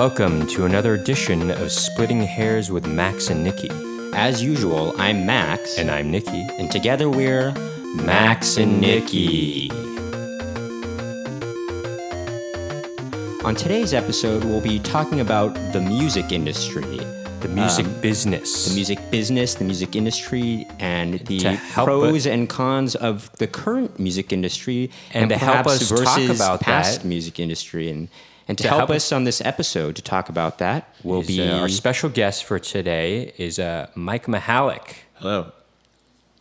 Welcome to another edition of Splitting Hairs with Max and Nikki. As usual, I'm Max, And I'm Nikki. and together we're Max and Nikki. On today's episode, we'll be talking about the music industry, The music um, business. the music business, the music industry, and the pros and cons of the current music industry, And to help us talk about past that- music industry, and and to, To help, help us on this episode to talk about that will be uh, our special guest for today is uh, Mike Mahalik. Hello.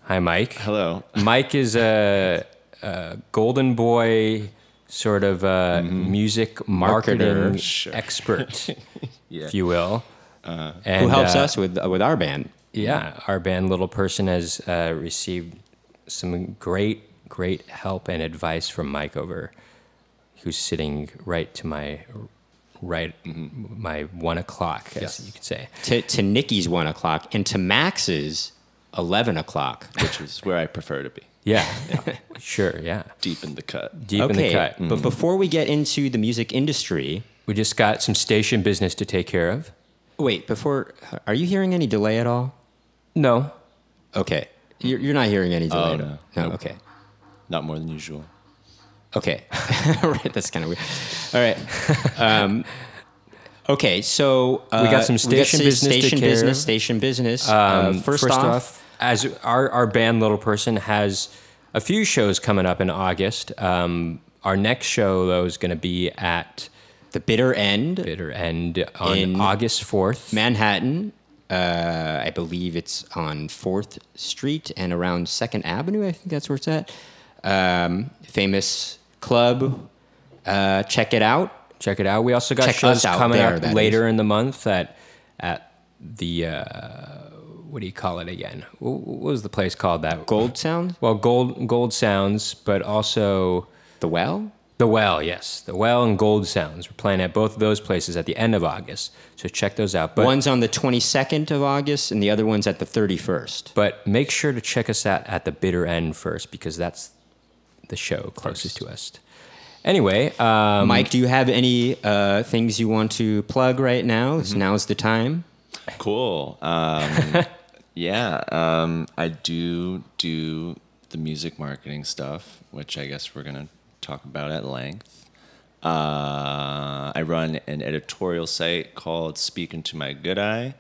Hi, Mike. Hello. Mike is a, a golden boy, sort of a music marketing Marketer. Sure. expert, Yeah. if you will. who And, helps uh, us with with our band. Yeah, our band Little Person has uh, received some great, great help and advice from Mike over, who's sitting right to my right, mm-hmm. my one o'clock, as Yes. you could say. to, to Nikki's one o'clock and to Max's eleven o'clock. Which is where I prefer to be. Yeah, sure, yeah, Deep in the cut. deep in the cut. but mm-hmm. before we get into the music industry, We just got some station business to take care of. wait. Before, are you hearing any delay at all? No, Okay, you're, you're not hearing any delay. Oh, no. no. Okay, Not more than usual. Okay. right, that's kind of weird. All right. Um, okay, so uh, We got some we station some business to Station business. Station business. Um, Um, first, off, as our, our band Little Person has a few shows coming up in August. Um, our next show though is going to be at the bitter end, Bitter End on August fourth. Manhattan. Uh, I believe it's on Fourth Street and around Second Avenue. I think that's where it's at. Um, famous club. Uh, check it out. Check it out. We also got Check shows coming there, up later in the month at at the uh, what do you call it again? What was the place called? That Gold Sound, Well, Gold Gold Sounds, but also the Well. the Well. Yes, the Well and Gold Sounds. We're playing at both of those places at the end of August, so check those out. But one's on the 22nd of August, and the other one's at the 31st. but make sure to check us out at the Bitter End first because that's the show closest to us. Anyway, um, Mike, do you have any uh, things you want to plug right now? Mm-hmm. Now's the time. Cool. Um, yeah. Um, I do do the music marketing stuff, which I guess we're going to talk about at length. Uh, I run an editorial site called Speak Into My Good Eye.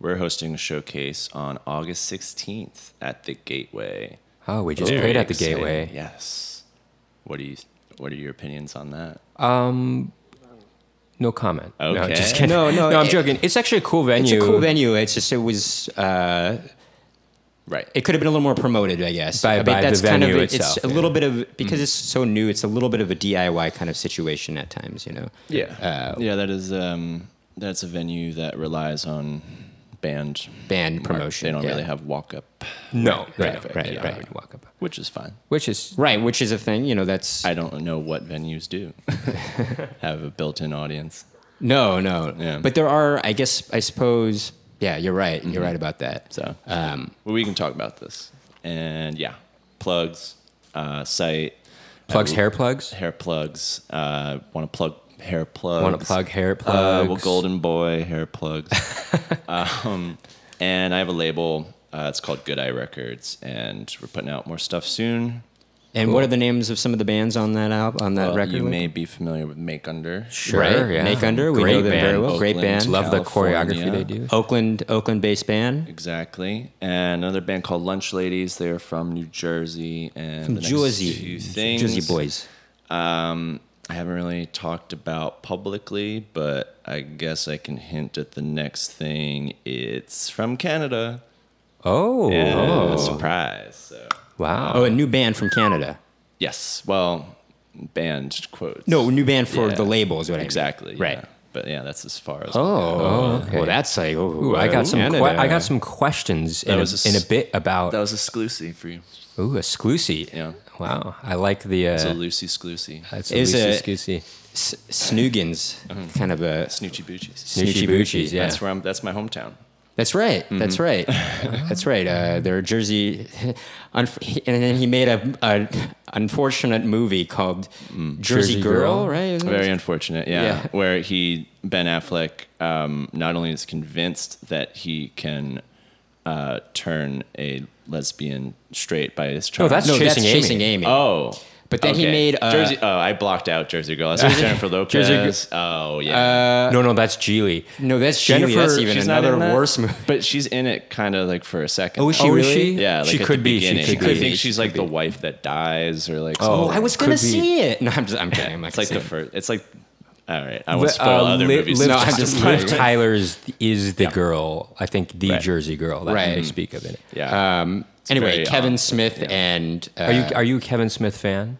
We're hosting a showcase on August 16th at the Gateway. oh, we just Very played at the exciting. Gateway. Yes. What do you? What are your opinions on that? Um, No comment. No, Okay. just kidding. No, no, I'm it- joking. It's actually a cool venue. It's a cool venue. It's just, it was, uh, Right. it could have been a little more promoted, I guess. By- I mean, by the venue it's itself, a yeah. little bit of, because it's so new, it's a little bit of a DIY kind of situation at times, you know? Yeah. Uh, yeah, that is um that's a venue that relies on band Band mark- promotion, They don't yeah. really have walk up, No, Right, right, yeah, right. Walk up. which is fine. Which is Right, which is a thing, you know, that's. I don't know what venues do have a built-in audience. no, no. Yeah. But there are, I guess, I suppose, yeah, you're right. You're right about that. So, Um, well, we can talk about this. And yeah, plugs, uh, site, plugs, uh, hair plugs. hair plugs. Uh, Want to plug hair plugs? Want to plug hair Uh, plugs? well, Golden Boy hair plugs. um, and I have a label. Uh, it's called Good Eye Records, and we're putting out more stuff soon. and what are the names of some of the bands on that album, on that Well, record? you label? may be familiar with Make Under. Sure, right? yeah. Make Under, we Great know them very band. well. Great band. Love the choreography they do. Oakland, Oakland-based band. Exactly. And another band called Lunch Ladies. They're from New Jersey. And From the Jersey. two things, Jersey boys. Um, I haven't really talked about publicly, but I guess I can hint at the next thing. It's from Canada. Oh, Yeah, surprise. So. wow. Oh, a new band from Canada. Yes. Well, band quotes. No, new band for Yeah. the label is what I mean. Exactly. yeah. Right. But yeah, that's as far as. Oh, oh okay. Well, that's like. Oh, Ooh, I got some. Que- I got some questions in a, was a s- in a bit about. That was exclusive for you. Ooh, a sclusy. Yeah. Wow, I like the. Uh, It's a Lucy Sclusy. Is a a- sclusy. S- Snoogans, kind of a Snoochie Boochies. Snoochie Boochies. Yeah. That's where I'm. That's my hometown. That's right. Mm-hmm. That's right. That's right. Uh, they're Jersey, and then he made a, a unfortunate movie called Jersey, Jersey Girl, Girl? right? Isn't it? Very unfortunate, yeah. Yeah. Where he Ben Affleck um, not only is convinced that he can uh, turn a lesbian straight by his charm. No, that's no, Chasing that's Amy. Chasing Amy. oh. But then he made, uh, Jersey. Oh, I blocked out Jersey Girl. I saw Jennifer Lopez. Jersey oh yeah. no, no, that's Gigli. no, that's Jennifer- Jennifer. That's even another that? worse movie. But she's in it kind of like for a second. Oh, is she Oh, really? she? Yeah, like She at could the be, she beginning. could I think She she's could like the be. wife that dies, or like. Oh, Oh, something. I was gonna see it. No, I'm just. I'm kidding. I'm not It's like the first. It's like. All right, I won't spoil Uh, other Liv, movies. Liv, No, I'm just Liv. Tyler's is the Yeah. girl. I think the Right. Jersey girl that Right. they speak of in it. yeah. Um, anyway, Kevin odd, Smith yeah. and uh, Are you are you a Kevin Smith fan?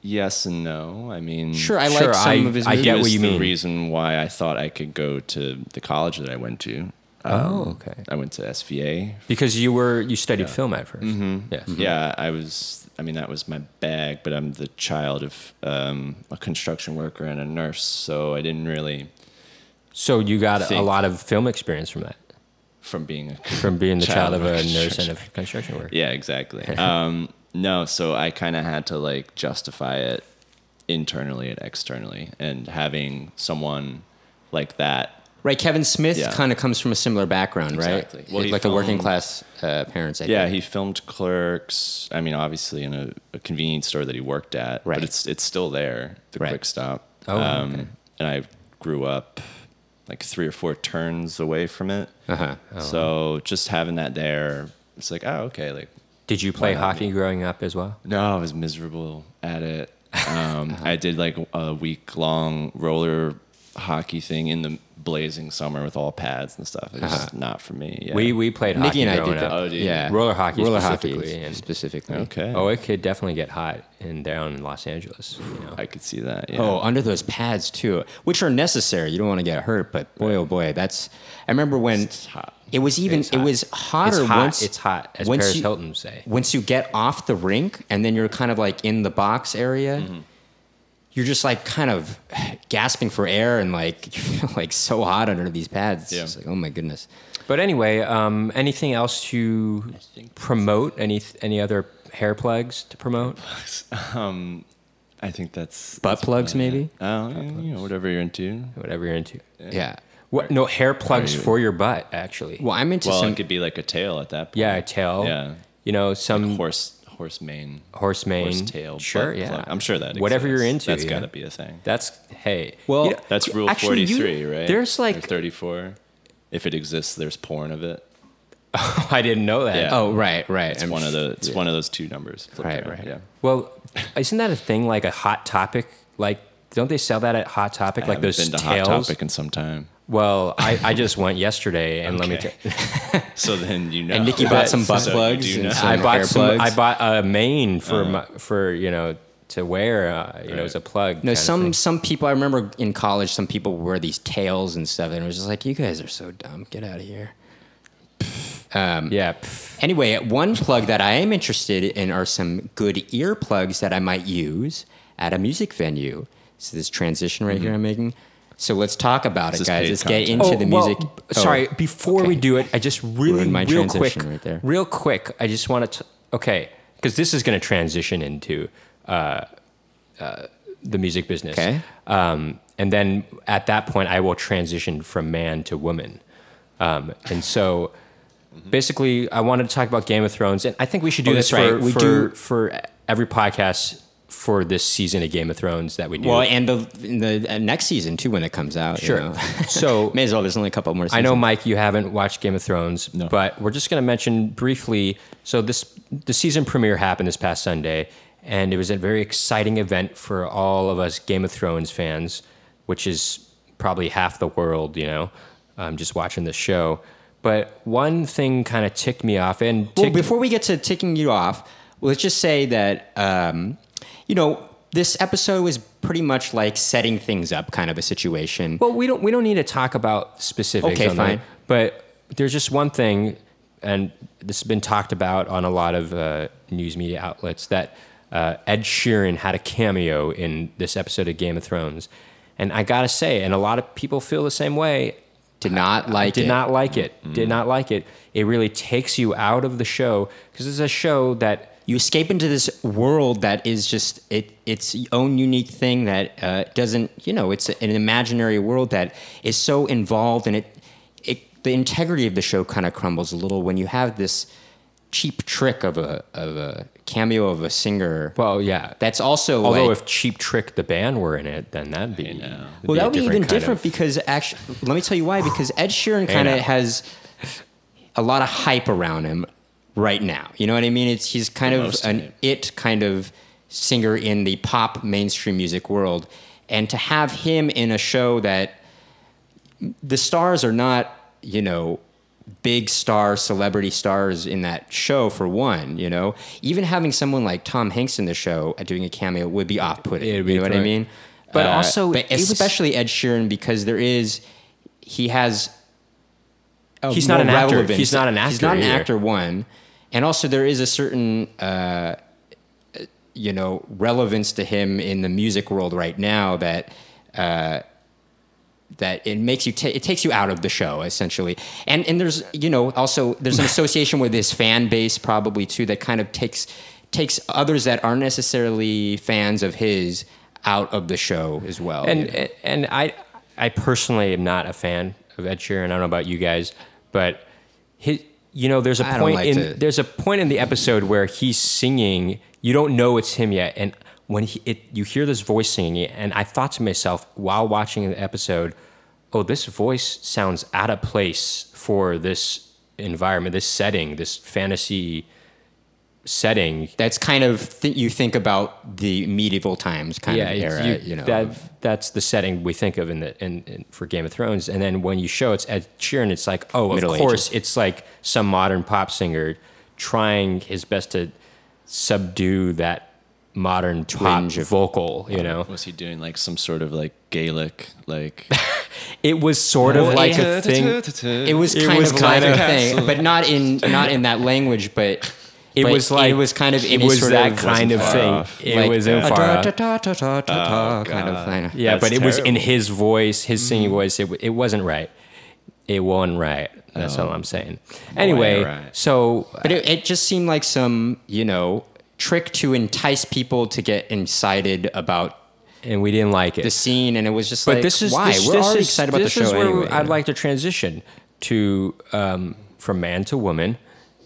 yes and no. I mean, sure? I Sure, like some I- of his I movies. get He what was you the mean. reason why I thought I could go to the college that I went to. Oh, okay. I went to SVA. Because you were you studied film at 1st Mm-hmm. Yes. Yeah, I was. I mean, that was my bag. But I'm the child of um, a construction worker and a nurse, so I didn't really So you got a lot of film experience from that, from being a from being the child, Child of of a nurse and construction- a construction worker. Yeah, exactly. um, no, so I kind of had to like justify it internally and externally, and having someone like that. Right, Kevin Smith Yeah. kind of comes from a similar background, Exactly. right? Well, like a working class uh, parents. I Yeah, think. he filmed Clerks. I mean, obviously in a, a convenience store that he worked at, Right. but it's it's still there, the Right. Quick Stop. Oh, um, okay. And I grew up like three or four turns away from it, Uh-huh. so just having that there, it's like, oh, okay, like Did you play hockey growing up as well? No, I was miserable at it. Um, I did like a week long roller hockey thing in the blazing summer with all pads and stuff. It was just not for me. Yeah. We we played Nikki hockey and I growing did that. up. Oh, did you? yeah, Roller hockey roller specifically, hockey and- specifically. okay. Oh, it could definitely get hot in down in Los Angeles. You know? I could see that. Yeah. Oh, under those pads too, which are necessary. You don't want to get hurt, but boy, oh boy, that's. I remember when It's hot. it was even it was hotter it's hot. once. it's hot, as once Paris you- Hilton would say. once you get off the rink and then you're kind of like in the box area, Mm-hmm. You're just like kind of gasping for air and like you feel like so hot under these pads. It's Yeah. just like, oh my goodness. But anyway, um, anything else to promote? Any any other hair plugs to promote? Um, I think that's Butt that's plugs, maybe? Oh, yeah, you know, whatever you're into. Whatever you're into. Yeah. What? No hair plugs you- for your butt, actually. Well, I'm into Well, some. it could be like a tail at that point. yeah, a tail. Yeah. You know, some Horse horse mane. horse mane. Horse tail. Sure, yeah. plug. I'm sure that Whatever you're into. That's you got to be a thing. That's hey. Well, you know, That's rule actually, you- 43, right? There's Or like 34. If it exists, there's porn of it. I didn't know that. Yeah. oh, right, right. It's I'm one of the it's one of those two numbers. Right, around, right. Yeah. Well, isn't that a thing like a hot topic? Like, don't they sell that at Hot Topic? I like those been to tails. Hot Topic in some time. Well, I, I just went yesterday, and let me. Okay. T- So then you know. And Nikki bought some butt So you plugs do and know. some- I bought hair some. plugs? I bought a mane for Uh-huh. my, for you know to wear. Uh, you know, as a plug. No, of some thing. some people. I remember in college, some people wear these tails and stuff, and it was just like, you guys are so dumb. Get out of here. Yeah. pff. Anyway, one plug that I am interested in are some good earplugs that I might use at a music venue. So this transition right here I'm making. So let's talk about This it, is guys. Let's get content. into the well, music. b- sorry, Oh, before we do it, I just really, my real quick, right there. real quick, I just want to, okay, because this is going to transition into uh, uh, the music business. Okay. Um, and then at that point, I will transition from man to woman. Um, and so basically, I wanted to talk about Game of Thrones, and I think we should do Oh, this that's for, right. We for, do- for every podcast for this season of Game of Thrones that we do. Well, and the the uh, next season too when it comes out. you Sure. know. So may as well. There's only a couple more. I know, Mike, you haven't watched Game of Thrones, No. but we're just going to mention briefly. So this the season premiere happened this past Sunday, and it was a very exciting event for all of us Game of Thrones fans, which is probably half the world, you know, um, just watching the show. But one thing kind of ticked me off, and Well, before we get to ticking you off, let's just say that um, you know this episode was pretty much like setting things up, kind of a situation. Well, we don't we don't need to talk about specifics. Okay, on fine. That, but there's just one thing, and this has been talked about on a lot of uh, news media outlets that uh, Ed Sheeran had a cameo in this episode of Game of Thrones, and I gotta say, and a lot of people feel the same way. Did not like did it. not like it. Did not like it. It really takes you out of the show because it's a show that you escape into this world that is just it its own unique thing that uh, doesn't you know it's an imaginary world that is so involved and it it the integrity of the show kind of crumbles a little when you have this cheap trick of a of a cameo of a singer well, yeah. that's also Although like, if Cheap Trick the band were in it, then that'd be know. well a that would be even different of- because actually let me tell you why because Ed Sheeran kind of has a lot of hype around him right now. You know what I mean? It's he's kind The of an hype. it kind of singer in the pop mainstream music world, and to have him in a show that the stars are not, you know, big star celebrity stars in that show for one, you know. Even having someone like Tom Hanks in the show uh, doing a cameo would be off-putting. It'd be you know what I mean? But also, but it was- especially Ed Sheeran because there is he has a He's not more an actor. He's not an actor He's not an either. actor. One, and also there is a certain, uh, you know, relevance to him in the music world right now that uh, that it makes you ta- it takes you out of the show essentially. And and there's you know also there's an association with his fan base probably too that kind of takes takes others that aren't necessarily fans of his out of the show as well. and you know? and I I personally am not a fan of Ed Sheeran. I don't know about you guys, but his you know there's a I point like in to- there's a point in the episode where he's singing. You don't know it's him yet, and when he, it, you hear this voice singing, and I thought to myself while watching the episode, "Oh, this voice sounds out of place for this environment, this setting, this fantasy setting." that's kind of th- you think about the medieval times kind yeah, of era, you, know. that that's the setting we think of in the in, in for Game of Thrones, and then when you show it's Ed Sheeran, it's like, oh, of Middle course, it's like some modern pop singer trying his best to subdue that modern Twinge pop of- vocal. You know, Was he doing like some sort of like Gaelic like? it was sort of like it- a thing. it was It kind was of kind like of- a thing, but not in not in that language, but It but was like it was kind of it was sort that of kind of far thing. off. It like was in a far da- da- da- da- da- da- Oh, kind of thing. Yeah, That's but it was in his voice, his singing voice. It, it wasn't right. It wasn't right. That's all I'm saying. Anyway, right. so But it, it just seemed like some you know trick to entice people to get excited about and we didn't like it. the scene, and it was just but like, this is why? This, We're this already is, excited about the show is where anyway. I'd like to transition to um, from man to woman,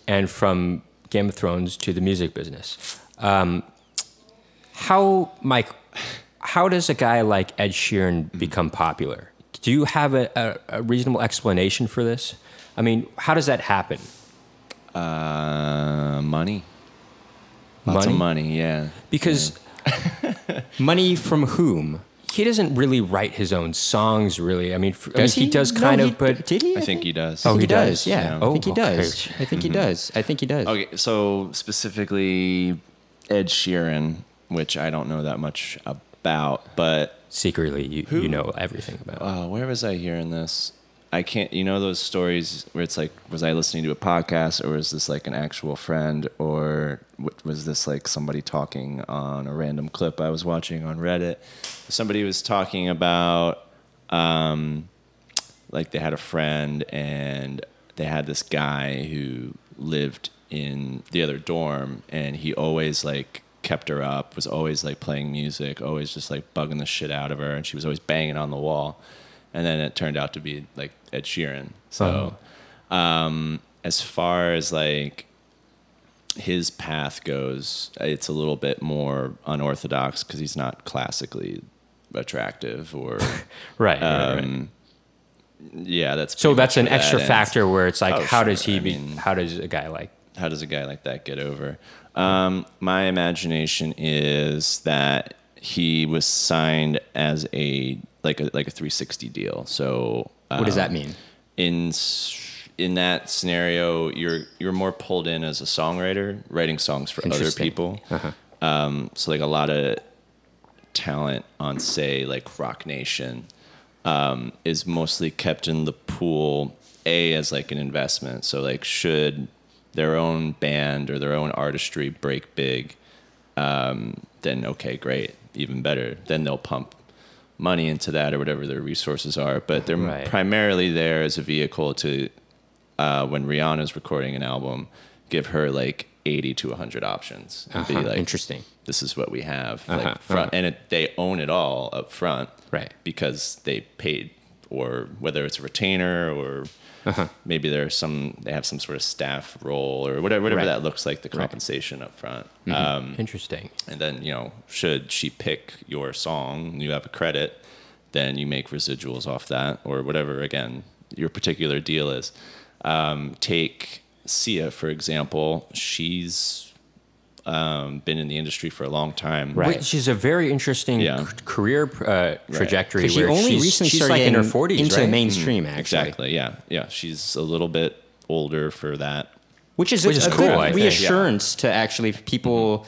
and from Game of Thrones to the music business. Um, how, Mike? How does a guy like Ed Sheeran become popular? Do you have a, a, a reasonable explanation for this? I mean, how does that happen? Uh, money. Lots Money? of money. Yeah. Because Money from whom? He doesn't really write his own songs, really. I mean, f- I mean Does he? does No, kind he- of, but did he? I think he does. Oh, he he does. does? Yeah, Yeah. I think he Oh, okay. does. I think he does. I think he does. Okay, so specifically Ed Sheeran, which I don't know that much about, but secretly you, Who- you know everything about. uh, where was I hearing this? I can't. You know those stories where it's like, was I listening to a podcast, or was this like an actual friend, or was this like somebody talking on a random clip I was watching on Reddit? Somebody was talking about, um, like they had a friend and they had this guy who lived in the other dorm, and he always like kept her up, was always like playing music, always just like bugging the shit out of her, and she was always banging on the wall. And then it turned out to be like Ed Sheeran. So, um, as far as like his path goes, it's a little bit more unorthodox because he's not classically attractive or right, right, right. um, yeah, that's So that's an that extra ends. factor where it's like, Oh, how does he I be? mean- how does a guy like? How does a guy like that get over? Um, my imagination is that he was signed as a like a like a 360 deal. So What does that um, mean? in in that scenario, you're you're more pulled in as a songwriter, writing songs for other people. Um, so like a lot of talent on say like Roc Nation um, is mostly kept in the pool a as like an investment. So like should their own band or their own artistry break big, um, then okay, great, even better. Then they'll pump money into that or whatever their resources are. But they're Right. primarily there as a vehicle to uh, when Rihanna's recording an album, give her like eighty to hundred options and Uh-huh, be like, interesting. This is what we have, Uh-huh, like front, uh-huh. and it, they own it all up front, Right. Because they paid, or whether it's a retainer or. Uh-huh. Maybe there's some they have some sort of staff role or whatever whatever Right. that looks like the Right. Mm-hmm. compensation up front. Um, Interesting. and then, you know, should she pick your song and you have a credit, then you make residuals off that or whatever, again, your particular deal is. Um, take Sia, for example. She's um, been in the industry for a long time. Right. Which is a very interesting Yeah. c- career uh, trajectory. Because she only she's, recently she's started like in her forties, into right? mainstream, actually. Exactly. Yeah. Yeah. She's a little bit older for that. which is Which a, is a cool, good I think, yeah. reassurance to actually people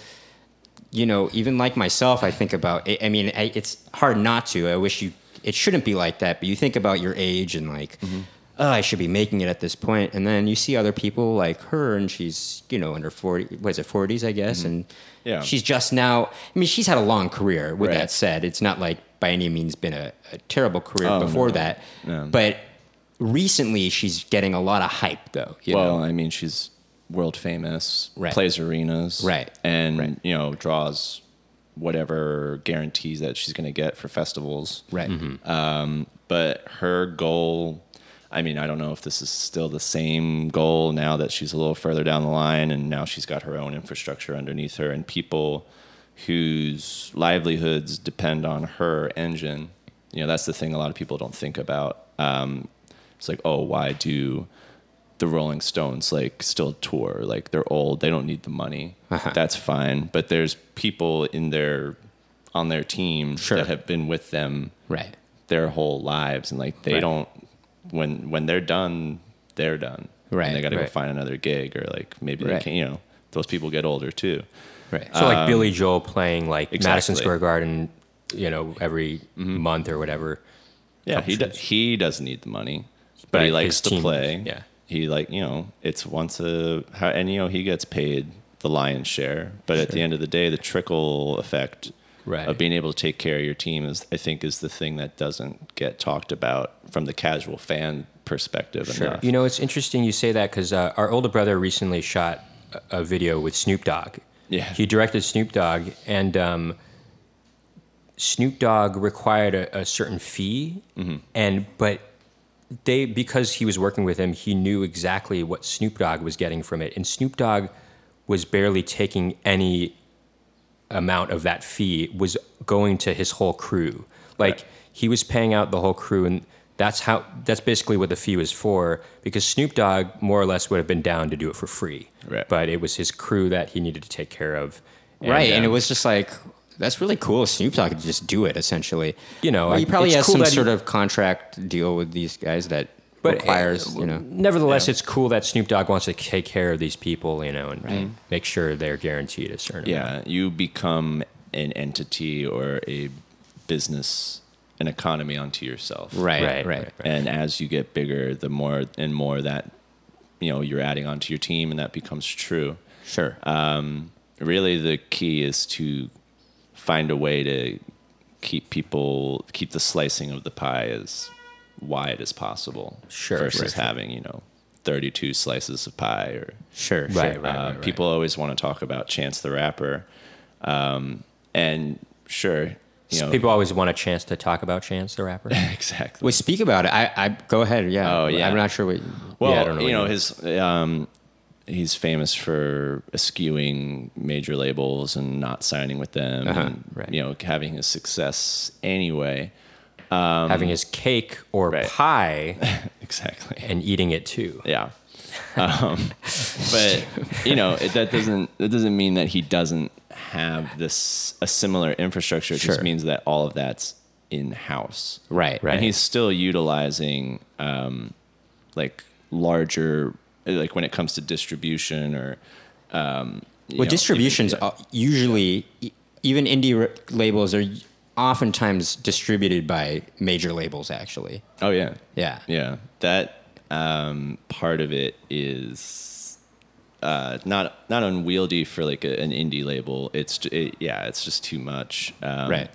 you know even like myself i think about i I mean I, it's hard not to i wish you it shouldn't be like that but you think about your age and like Mm-hmm. Oh i should be making it at this point and then you see other people like her and she's you know under 40 what is it 40s i guess and Mm-hmm. Yeah. she's just now i mean she's had a long career with Right. that said it's not like by any means been a, a terrible career Oh, before no. that No. but recently she's getting a lot of hype though you well, know? I mean, she's world famous, Right. plays arenas, Right. and Right. you know draws whatever guarantees that she's going to get for festivals, right Um, but her goal, I mean, I don't know if this is still the same goal now that she's a little further down the line and now she's got her own infrastructure underneath her and people whose livelihoods depend on her engine. You know, that's the thing a lot of people don't think about. Um, it's like, oh, why do the Rolling Stones like still tour? Like they're old, they don't need the money. Uh-huh. That's fine. But there's people in their on their team Sure. that have been with them right their whole lives and like they Right. don't when when they're done they're done Right, and they got to right. go find another gig or like maybe Right. they can you know those people get older too right So like Billy Joel playing like Madison Um, exactly. Mm-hmm. Square Garden, you know, every month or whatever. yeah he Couple does, he doesn't need the money but, But he likes his to team- play yeah. he like you know it's once a how and you know he gets paid the lion's share but at the end of the day the trickle effect Right. of being able to take care of your team is i think is the thing that doesn't get talked about from the casual fan perspective enough. You know, it's interesting you say that because uh, our older brother recently shot a, a video with Snoop Dogg. Yeah. He directed Snoop Dogg, and um, Snoop Dogg required a, a certain fee, Mm-hmm. and but they because he was working with him, he knew exactly what Snoop Dogg was getting from it, and Snoop Dogg was barely taking any amount of that fee was going to his whole crew. Like Right. he was paying out the whole crew, and that's how that's basically what the fee was for. Because Snoop Dogg more or less would have been down to do it for free, Right. but it was his crew that he needed to take care of. And, right, and um, it was just like that's really cool. Snoop Dogg could just do it essentially. You know, Well, he probably has cool some that he- sort of contract deal with these guys that but requires uh, you know. Nevertheless, it's cool that Snoop Dogg wants to take care of these people, you know, and Right. make sure they're guaranteed a certain amount. Yeah, you become an entity or a business, an economy unto yourself. Right, Right, right, right, right. And as you get bigger, the more and more that you know you're adding onto your team, and that becomes true. Sure. Um, really, the key is to find a way to keep people keep the slicing of the pie as wide as possible. Sure, Versus sure, sure. having you know 32 slices of pie or sure. Right, sure. right, uh, right, right. People always want to talk about Chance the Rapper, um, and sure, you know, People always want a chance to talk about Chance the Rapper. exactly. Wait, speak about it. I, I go ahead. Yeah. Oh, yeah. I'm not sure what. Well, Yeah, I don't know you know his um, he's famous for eschewing major labels and not signing with them, Uh-huh, and right. you know having his success anyway. Um, Having his cake or right. pie Exactly. and eating it too. Yeah. Um, but you know it, that doesn't that doesn't mean that he doesn't have this a similar infrastructure. It Sure. just means that all of that's in house. Right. Right. and he's still utilizing um, like larger like when it comes to distribution or um, Well, know, distributions even- uh usually, even indie labels are oftentimes distributed by major labels. Actually. oh yeah Yeah. yeah that um, part of it is uh, not not unwieldy for like a, an indie label it's it, yeah it's just too much um, Right.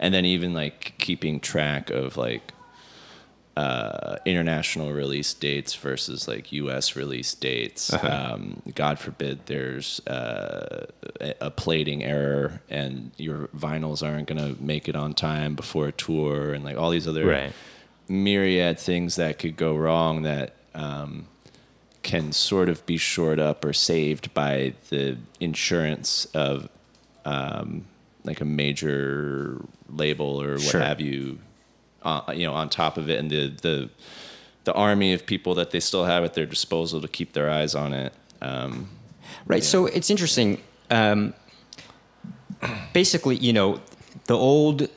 and then even like keeping track of like uh, international release dates versus like U.S. release dates. Uh-huh. Um, God forbid there's uh, a plating error and your vinyls aren't gonna make it on time before a tour, and like all these other Right. myriad things that could go wrong that um, can sort of be shored up or saved by the insurance of um, like a major label or what Sure. have you, uh, you know, on top of it, and the the the army of people that they still have at their disposal to keep their eyes on it. Um, Right. So it's interesting. Um, basically, you know, the old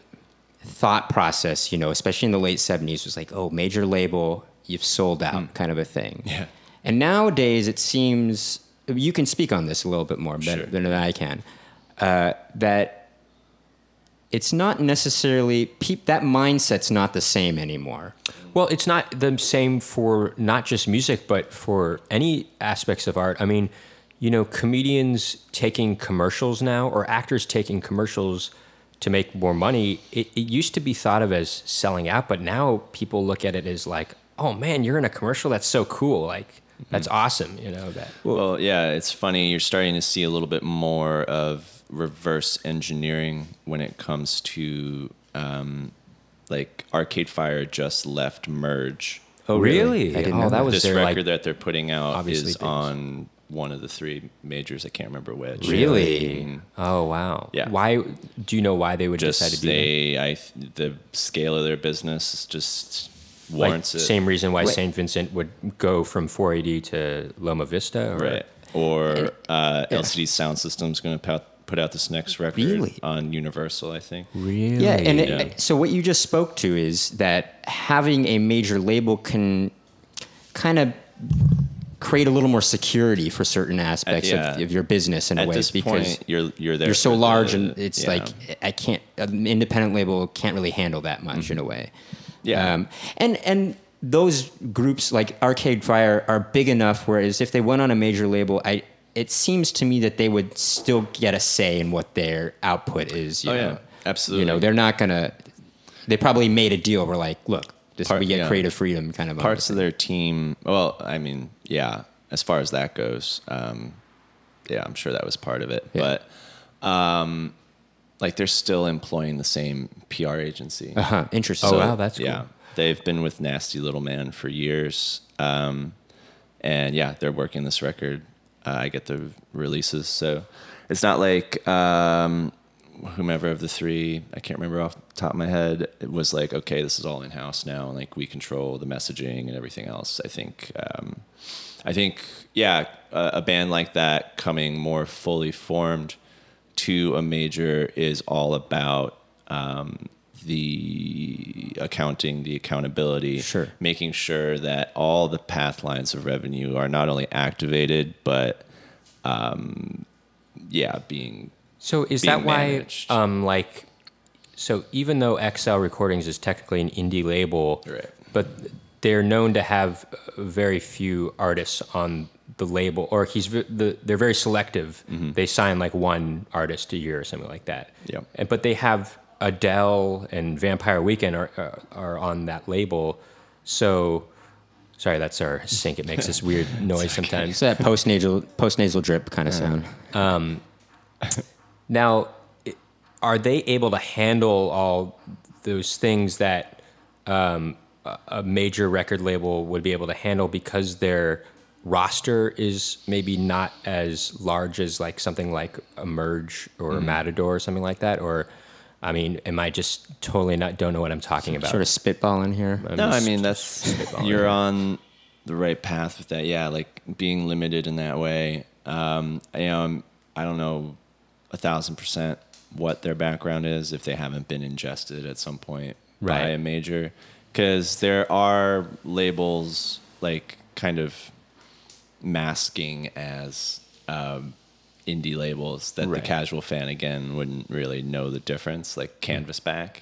thought process, you know, especially in the late 70s, was like, oh, major label, you've sold out kind of a thing. Yeah. And nowadays, it seems, you can speak on this a little bit more better Sure. than I can, uh, that it's not necessarily, peop, that mindset's not the same anymore. Well, it's not the same for not just music, but for any aspects of art. I mean, you know, comedians taking commercials now or actors taking commercials to make more money, it, it used to be thought of as selling out, but now people look at it as like, oh man, you're in a commercial. That's so cool. Like, that's mm. awesome. You know, that. Well, yeah, it's funny. You're starting to see a little bit more of reverse engineering when it comes to um, like Arcade Fire just left Merge. Oh, really? I didn't know oh, that that. was this their record like. that they're putting out is big. on one of the three majors. I can't remember which. Really? Oh wow. Yeah. Why do you know why they would Just decide to do that? they, I, the scale of their business just Like, warrants it. same reason why Right. Saint Vincent would go from 4AD to Loma Vista, or Right. Or uh, yeah. LCD Soundsystem's going to put out this next record Really? on Universal, I think. Really? Yeah, and it- so what you just spoke to is that having a major label can kind of create a little more security for certain aspects yeah. of, of your business in a At way this because point, you're you're there. you're so for the- large and it's yeah. like I can't an independent label can't really handle that much in a way. Mm-hmm. Yeah. Um, and and those groups like Arcade Fire are big enough whereas if they went on a major label, I it seems to me that they would still get a say in what their output is. You Oh, know? yeah. Absolutely. You know, they're not gonna. They probably made a deal where like, look, this Part- we get yeah. creative freedom, kind of on parts of their team. Well, I mean, yeah. As far as that goes, um, yeah, I'm sure that was part of it. Yeah. But um, like, they're still employing the same PR agency. Uh huh. Interesting. Oh, wow, that's yeah. cool. They've been with Nasty Little Man for years, um, and yeah, they're working this record. Uh, I get the releases, so it's not like um, whomever of the three, I can't remember off the top of my head, it was like, okay, this is all in house now, and like we control the messaging and everything else. I think, um, I think, yeah, a, a band like that coming more fully formed to a major is all about um, the accounting, the accountability, Sure. making sure that all the path lines of revenue are not only activated, but um, yeah, being So is being that why, um, like, so even though XL Recordings is technically an indie label, Right. but they're known to have uh, very few artists on the label, or he's the, they're very selective. They sign like one artist a year or something like that. Mm-hmm. And but they have Adele and Vampire Weekend are are, are on that label, so. Sorry, that's our sink. It makes this weird noise sometimes. It's that post nasal post nasal drip kind of sound. Um, now, are they able to handle all those things that um, a- a major record label would be able to handle because their roster is maybe not as large as like something like a Merge or a Matador or something like that? Or, I mean, am I just totally not don't know what I'm talking about? Sort of spitballing here. I'm no, I mean that's you're here. on the right path with that. Yeah, like being limited in that way. Um, you know, I'm, I don't know a thousand percent what their background is if they haven't been ingested at some point by a major, because there are labels like kind of masking as um, indie labels that the casual fan again wouldn't really know the difference. Like Canvasback,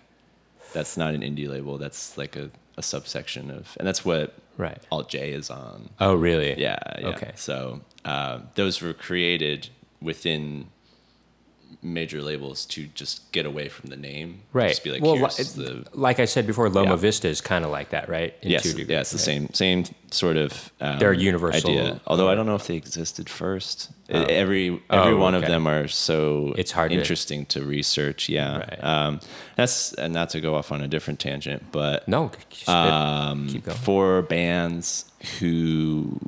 that's not an indie label. That's like a, a subsection of, and that's what Right. Alt J is on. Oh, really? Yeah. yeah. Okay. So uh, those were created within major labels to just get away from the name. Right. Just be like, well, li- the like I said before, Loma Yeah. Vista is kind of like that, right? In yes, two degrees, yeah, it's the right? same same sort of um, They're universal. idea. Although I don't know if they existed first. I- Oh. Every every Oh, one of them are so It's hard interesting to, research. Yeah, Right. um, that's and not to go off on a different tangent, but No, um, keep going. for bands who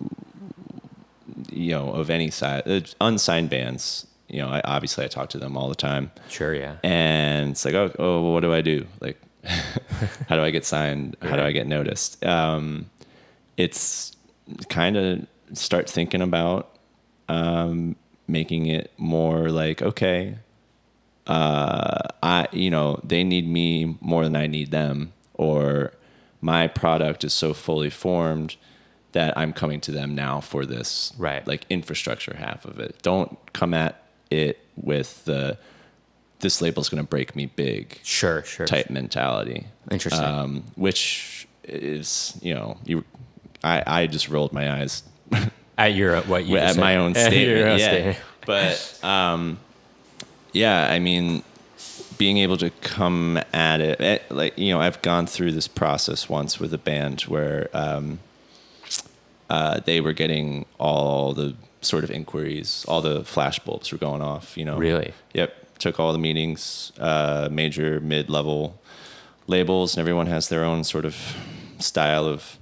you know of any size, uh, unsigned bands. You know, I, obviously I talk to them all the time, Sure, yeah. and it's like, oh, oh well, what do I do? Like, how do I get signed? How do I get noticed? Um, it's kind of start thinking about um, making it more like, okay, uh, I, you know, they need me more than I need them, or my product is so fully formed that I'm coming to them now for this, Right. Like infrastructure half of it. Don't come at it with the this label's going to break me big Sure, sure. type mentality. Interesting. Um, which is, you know, you, I, I just rolled my eyes At your what you at my said. own At your statement. own yeah. statement. But um, yeah, I mean, being able to come at it, eh, like you know, I've gone through this process once with a band where um, uh, they were getting all the sort of inquiries, all the flash bulbs were going off. You know, Really? Yep. Took all the meetings, uh, major, mid level labels, and everyone has their own sort of style of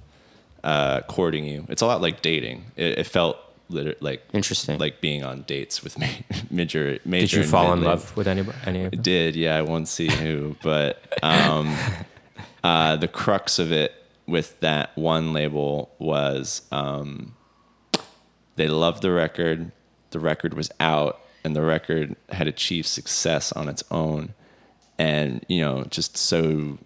uh, courting you. It's a lot like dating. It, it felt liter- like Interesting. like being on dates with ma- major, major. Did you fall in love with anybody? Any of them? Did yeah, I won't see who, but um, uh, the crux of it with that one label was um, they loved the record. The record was out, and the record had achieved success on its own, and you know, just so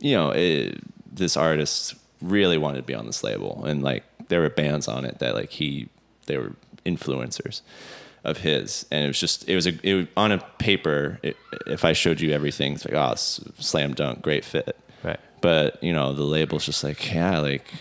you know, it, this artist really wanted to be on this label, and like there were bands on it that like he, they were influencers of his, and it was just it was a it was, on a paper. It, if I showed you everything, it's like oh, it's slam dunk, great fit. Right. But you know, the label's just like yeah, like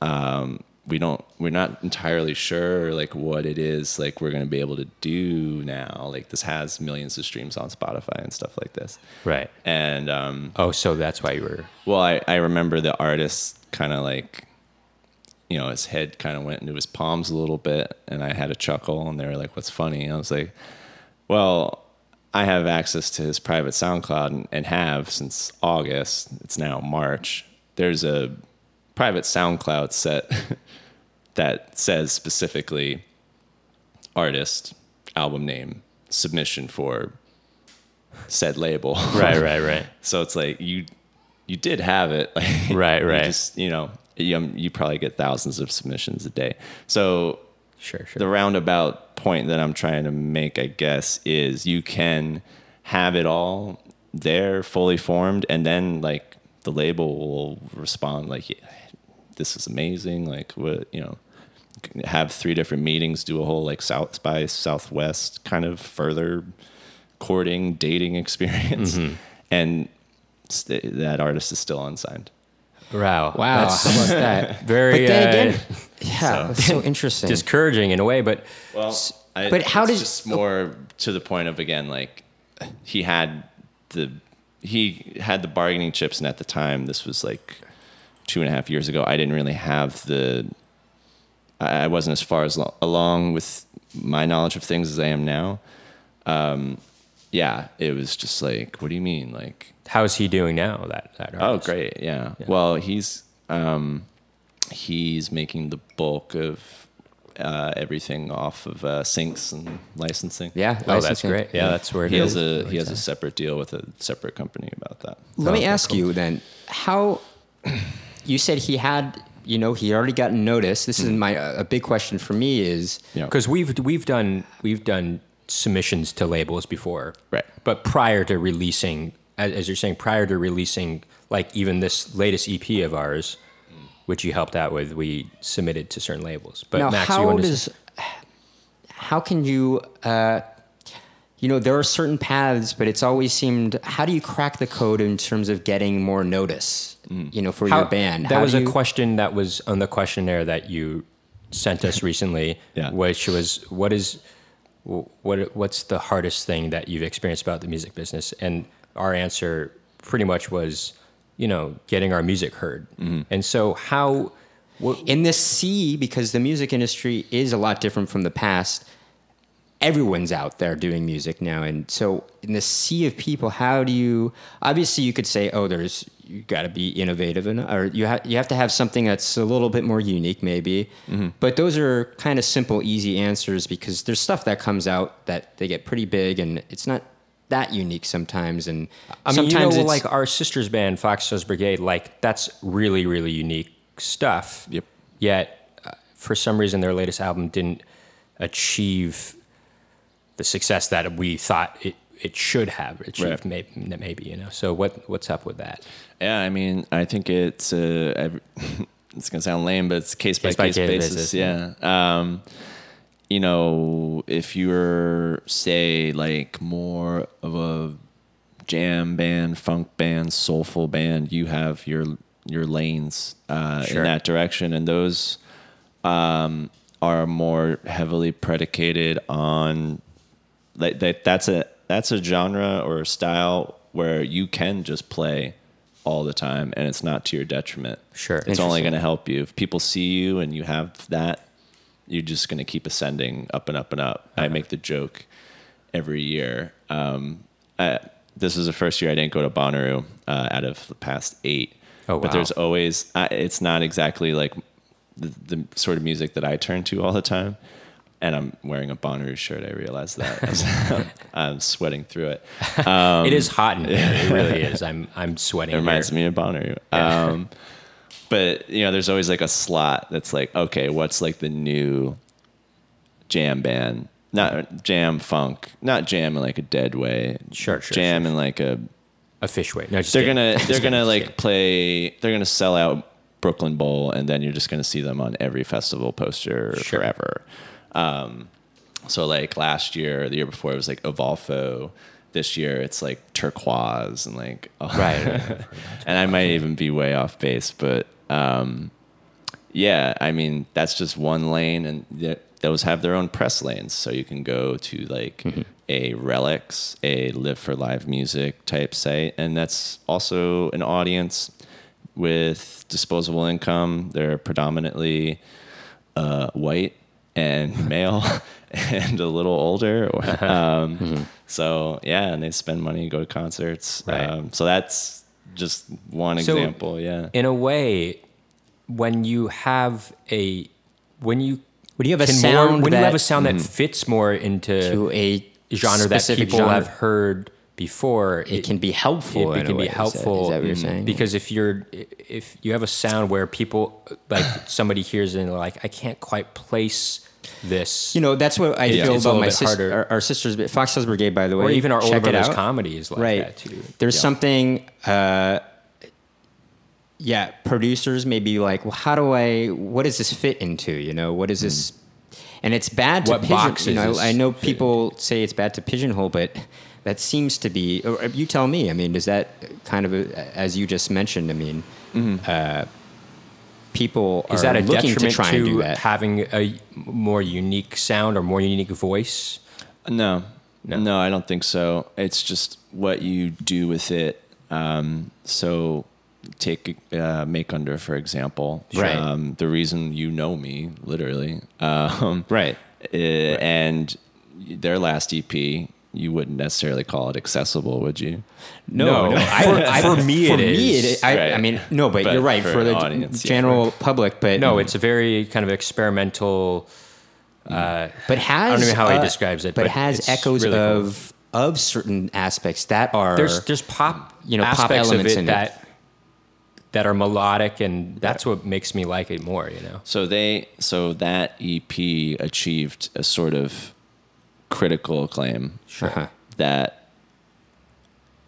um, we don't we're not entirely sure like what it is like we're gonna be able to do now. Like this has millions of streams on Spotify and stuff like this. Right. And um, Oh, so that's why you were. well, I, I remember the artist kind of like, you know, his head kind of went into his palms a little bit, and I had a chuckle, and they were like, "What's funny?" I was like, "Well, I have access to his private SoundCloud and, and have since August. It's now March. There's a private SoundCloud set that says specifically artist, album name, submission for said label. Right, right, right. So it's like you you did have it. Like, Right, you right. just you know you, um, you probably get thousands of submissions a day. So Sure, sure. the roundabout point that I'm trying to make, I guess, is you can have it all there, fully formed, and then like the label will respond like, "Yeah, "This is amazing!" Like what you know, have three different meetings, do a whole like South by Southwest kind of further courting, dating experience, Mm-hmm. and st- that artist is still unsigned. wow. wow. That's How that? very But then uh, again, yeah, that's so interesting. discouraging in a way, but Well, I, but how it's did- just more to the point of again, like he had the he had the bargaining chips, and at the time, this was like two and a half years ago. I didn't really have the. I I wasn't as far as lo- along with my knowledge of things as I am now. Um, yeah, it was just like, what do you mean, like? how's he doing now? That that Oh, great. Yeah. Yeah. Well, he's um, he's making the bulk of uh, everything off of uh, syncs and licensing. yeah, Oh, that's great. Yeah, that's where it He has is. a he has a separate deal with a separate company about that. Let me ask cool. you then, how you said he had, you know, he already gotten notice. This is my a big question for me is Yeah. because we've we've done we've done submissions to labels before, Right. But prior to releasing, as, as you're saying, prior to releasing, like even this latest EP of ours, which you helped out with, we submitted to certain labels. But now Max, you how want to does how can you uh, you know there are certain paths, but it's always seemed how do you crack the code in terms of getting more notice? Mm. You know, for your band. That How was a you- question that was on the questionnaire that you sent us recently, Yeah. which was what is what what's the hardest thing that you've experienced about the music business? And our answer pretty much was, you know, getting our music heard. Mm-hmm. And so how. In this sea, because the music industry is a lot different from the past, everyone's out there doing music now. And so, in the sea of people, how do you? Obviously, you could say, "Oh, there's you got to be innovative, and or you have you have to have something that's a little bit more unique, maybe." But those are kind of simple, easy answers because there's stuff that comes out that they get pretty big, and it's not that unique sometimes. And I mean, sometimes you know, like our sisters band, Foxtails Brigade, like that's really, really unique stuff. Yep. Yet, uh, for some reason, their latest album didn't achieve the success that we thought it, it should have achieved. Right. Maybe, maybe you know. So what what's up with that? Yeah, I mean, I think it's uh, every, it's gonna sound lame, but it's case by Case by case case basis. basis, Yeah. Um, you know, if you're say like more of a jam band, funk band, soulful band, you have your your lanes uh, Sure. in that direction, and those um, are more heavily predicated on like that. That's a that's a genre or a style where you can just play all the time, and it's not to your detriment. Sure. it's only going to help you if people see you and you have that. You're just going to keep ascending up and up and up. I make the joke every year. Um, I, this is the first year I didn't go to Bonnaroo uh, out of the past eight. Oh, wow. But there's always, I it's not exactly like the, the sort of music that I turn to all the time. And I'm wearing a Bonnaroo shirt. I realize that. I'm sweating through it. it is hot in here. It really is. I'm I'm sweating. It reminds here. me of Bonnaroo. Um, but you know, there's always like a slot that's like, okay, what's like the new jam band? Not jam funk, not jam in like a dead way. Sure, sure, Jam in like a. a Phish way. No, They're kidding. gonna they're kidding, gonna like kidding. play. They're gonna sell out Brooklyn Bowl, and then you're just gonna see them on every festival poster Sure. forever. Um, so like last year, the year before, it was like Evolfo. This year, it's like Turkuaz and like right. right. and I might even be way off base, but um, yeah, I mean that's just one lane, and th- those have their own press lanes, so you can go to like a Relix, a Live for Live Music type site, and that's also an audience with disposable income. They're predominantly uh, white and male and a little older. Um, So yeah, and they spend money, go to concerts. Right. Um, so that's just one So- example. Yeah. in a way, when you have a when you When you have a sound more, when you that- have a sound that fits more into to a genre that specific people genre, have heard before, it can be helpful. It, a can way. be Is helpful Is that what you're saying? because if you're if you have a sound where people like somebody hears it and they're like, I can't quite place this, you know, that's what I Yeah. feel It's about my sister, our, our sisters, Foxtails Brigade, by the way, or even our older brothers comedy is like right. that too. There's Yeah. something, uh, yeah, producers may be like, well, how do I, what does this fit into? You know, what is this? And it's bad to What pigeon, you know, I know people say it's bad to pigeonhole, but that seems to be, or you tell me, I mean, does that kind of, a, as you just mentioned, I mean, uh, people Is are that a looking to detriment try and do to that. having a more unique sound or more unique voice? No, No. no, I don't think so. It's just what you do with it. Um, so take uh, Make Under for example. Right. Um, the reason you know me, literally. Um, Right. uh, And their last EP, you wouldn't necessarily call it accessible, would you? No, no. for- I, for me for it me, is. It, I, Right. I mean, no, but, But you're right for for, the audience, yeah, general public. But No, it's a very kind of experimental. Uh, but has I don't know how he uh, describes it, but, but has echoes really cool. of of certain aspects that are there's there's pop you know, pop elements of it in it. that that are melodic, and that's what makes me like it more. You know, So they, so that EP achieved a sort of critical acclaim. Uh-huh. that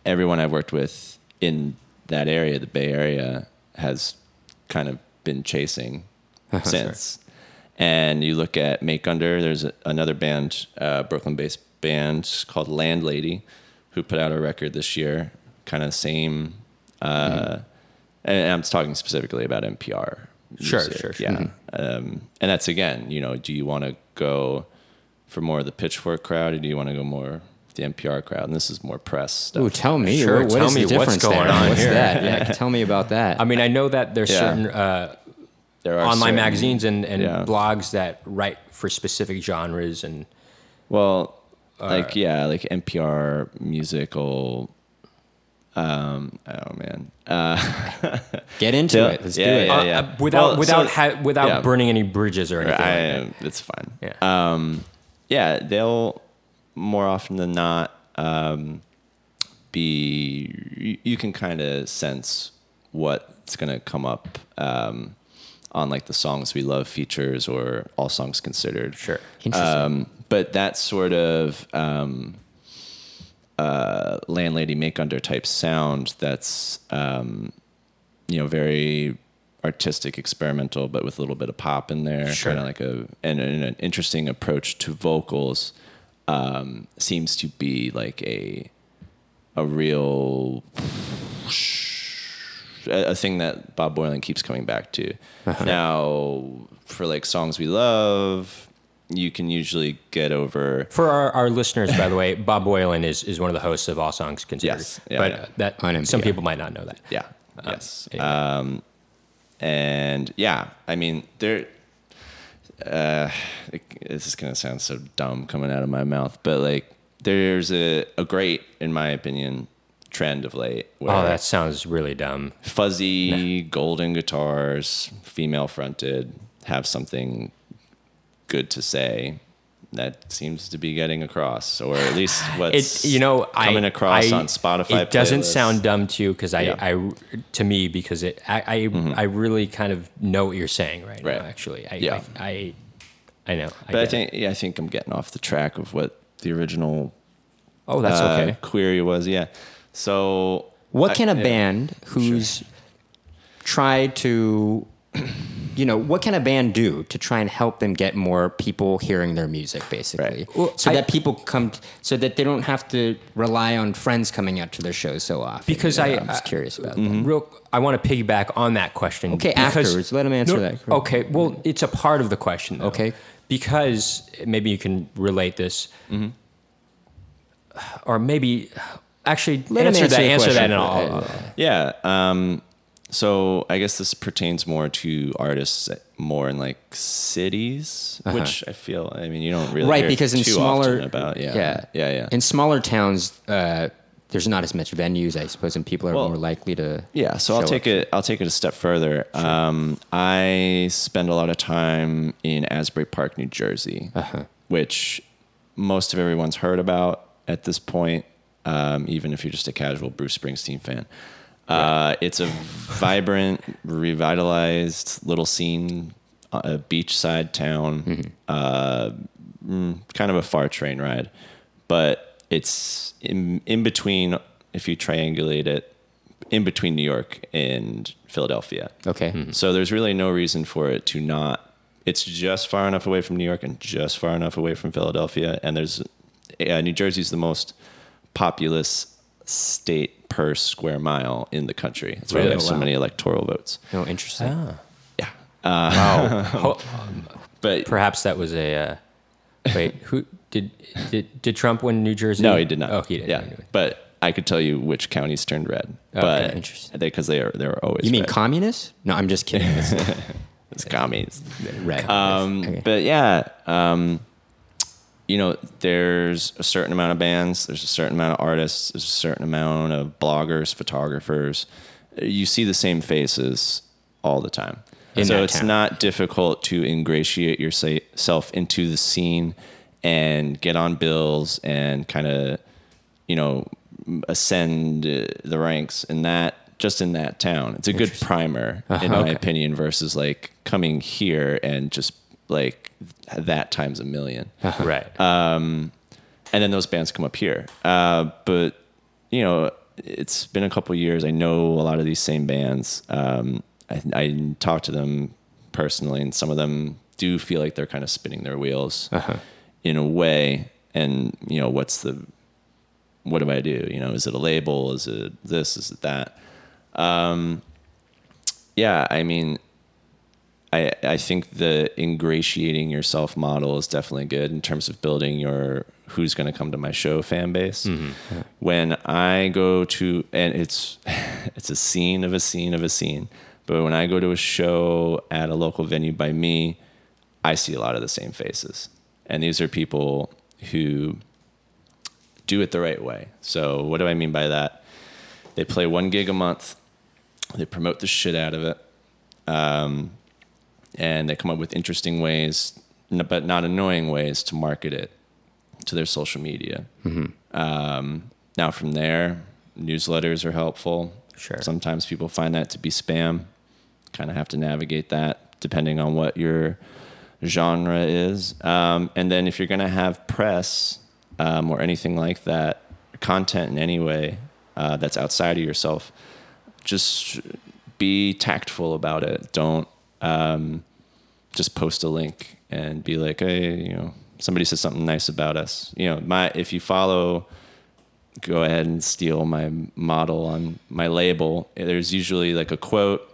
everyone I've worked with in that area, the Bay Area, has kind of been chasing since. And you look at Make Under, there's a, another band, uh, Brooklyn based band called Landlady, who put out a record this year, kind of same. Uh, And I'm talking specifically about NPR. Sure, music, sure, sure. Yeah. Um, and that's again, you know, do you want to go for more of the pitchfork crowd, or do you want to go more the NPR crowd? And this is more press stuff. Ooh, tell me. Sure, what- what tell is me the what's difference going there? on What's here. that? Yeah, tell me about that. I mean, I know that there's Yeah. certain uh, there are online certain- magazines and, and yeah. blogs that write for specific genres and Well, Uh, like yeah, like NPR musical. Um, oh man, uh, Get into Yeah. it. Let's Yeah, do it. yeah, uh, yeah. uh, without Well, without so- ha- without yeah. burning any bridges or anything. like I, that. it's fine. Yeah. Um, yeah, they'll more often than not um, be. You, can kind of sense what's gonna come up um, on like the songs we love features or all songs considered. Sure. Interesting. Um, but that sort of um, uh, landlady make under type sound that's um, you know very artistic, experimental, but with a little bit of pop in there, Sure. kind of like a and, and an interesting approach to vocals. Um, seems to be like a a real a, thing that Bob Boilen keeps coming back to. Now, for like songs we love, you can usually get over. For our, our listeners, by the way, Bob Boilen is, is one of the hosts of All Songs Considered. Yes. Yeah, but yeah. that some people might not know that. Yeah. yes. anyway. Um, and yeah, I mean, there. Uh, it, this is gonna sound so dumb coming out of my mouth, but like, there's a, a great, in my opinion, trend of late. Where Oh, that sounds really dumb. fuzzy golden guitars, female fronted, have something good to say. That seems to be getting across, or at least what's It you know coming I, across I- on Spotify. It doesn't playlists. sound dumb to you because I, Yeah. Mm-hmm. I to me because it I I, I really kind of know what you're saying right, Right. now. Actually, I Yeah. I, I know. But I it. think yeah, I think I'm getting off the track of what the original oh that's uh, okay. query was. Yeah. So What can a yeah. band who's tried to, you know, what can a band do to try and help them get more people hearing their music, basically, Right. Well, so I- that people come, t- so that they don't have to rely on friends coming out to their shows so often. Because You know, I- I'm just curious about Mm-hmm. that. Real, I want to piggyback on that question. Okay, because- afterwards, let him answer that. Okay, well, it's a part of the question. Though, Okay. because maybe you can relate this, Mm-hmm. or maybe actually Let him answer that. answer the Answer that, question. and I'll, Uh, Yeah. Um, so I guess this pertains more to artists more in like cities, which I feel. I mean, you don't really Uh-huh. right because in smaller about. Yeah. yeah Yeah. Yeah. in smaller towns uh, there's not as much venues i suppose and people are Well, more likely to Yeah, so I'll take up. it. I'll take it a step further. Um, I spend a lot of time in Asbury Park, New Jersey, Uh-huh. which most of everyone's heard about at this point. Um, even if you're just a casual Bruce Springsteen fan, uh, it's a vibrant, revitalized little scene, uh, a beachside town. Mm-hmm. Uh, mm, kind of a far train ride, but it's in in between. If you triangulate it, in between New York and Philadelphia. okay So there's really no reason for it to not. It's just far enough away from New York and just far enough away from Philadelphia, and there's uh, New Jersey's the most populous state per square mile in the country. It's why Really? they have so Wow. many electoral votes. no interesting Ah. Yeah, wow. But Perhaps that was a. Uh, wait, who did, did did Trump win New Jersey? no, he did not. Oh, he didn't. Yeah, win. but I could tell you which counties turned red. but interesting. because they are they are always. you mean red. communists no i'm just kidding it's It's commies. red Um, Okay. But yeah, um, you know, there's a certain amount of bands, there's a certain amount of artists, there's a certain amount of bloggers, photographers. You see the same faces all the time. In so it's town. not difficult to ingratiate yourself into the scene and get on bills and kind of, you know, ascend uh, the ranks in that just in that town. It's a good primer, in my Uh-huh. Okay. opinion, versus like coming here and just like that times a million. Right. Um, and then those bands come up here. Uh, but you know, it's been a couple years. I know a lot of these same bands. Um, I, I talk to them personally, and some of them do feel like they're kind of spinning their wheels in a way. And you know, what's the what do I do? You know, is it a label? Is it this? Is it that? Um, yeah, I mean, I, I think the ingratiating yourself model is definitely good in terms of building your who's going to come to my show fan base. When I go to and it's it's a scene of a scene of a scene, but when I go to a show at a local venue by me, I see a lot of the same faces. And these are people who do it the right way. So what do I mean by that? They play one gig a month. They promote the shit out of it. Um, and they come up with interesting ways, but not annoying ways to market it to their social media. Um, now, from there, newsletters are helpful. Sure. Sometimes people find that to be spam. Kind of have to navigate that depending on what your genre is. Um, and then if you're going to have press um, or anything like that, content in any way uh, that's outside of yourself, just be tactful about it. Don't um, just post a link and be like, hey, you know, somebody said something nice about us. You know, my if you follow, go ahead and steal my model on my label. There's usually like a quote.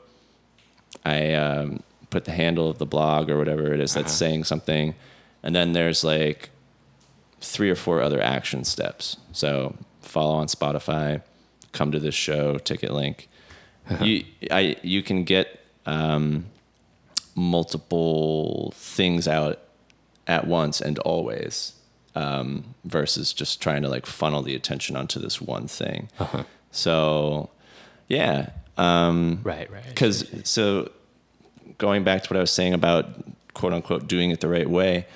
I um, put the handle of the blog or whatever it is that's saying something, and then there's like three or four other action steps. So follow on Spotify, come to this show, ticket link. You I you can get um, multiple things out at once and always um, versus just trying to like funnel the attention onto this one thing. So yeah, um, Right, right. because so going back to what I was saying about quote unquote doing it the right way,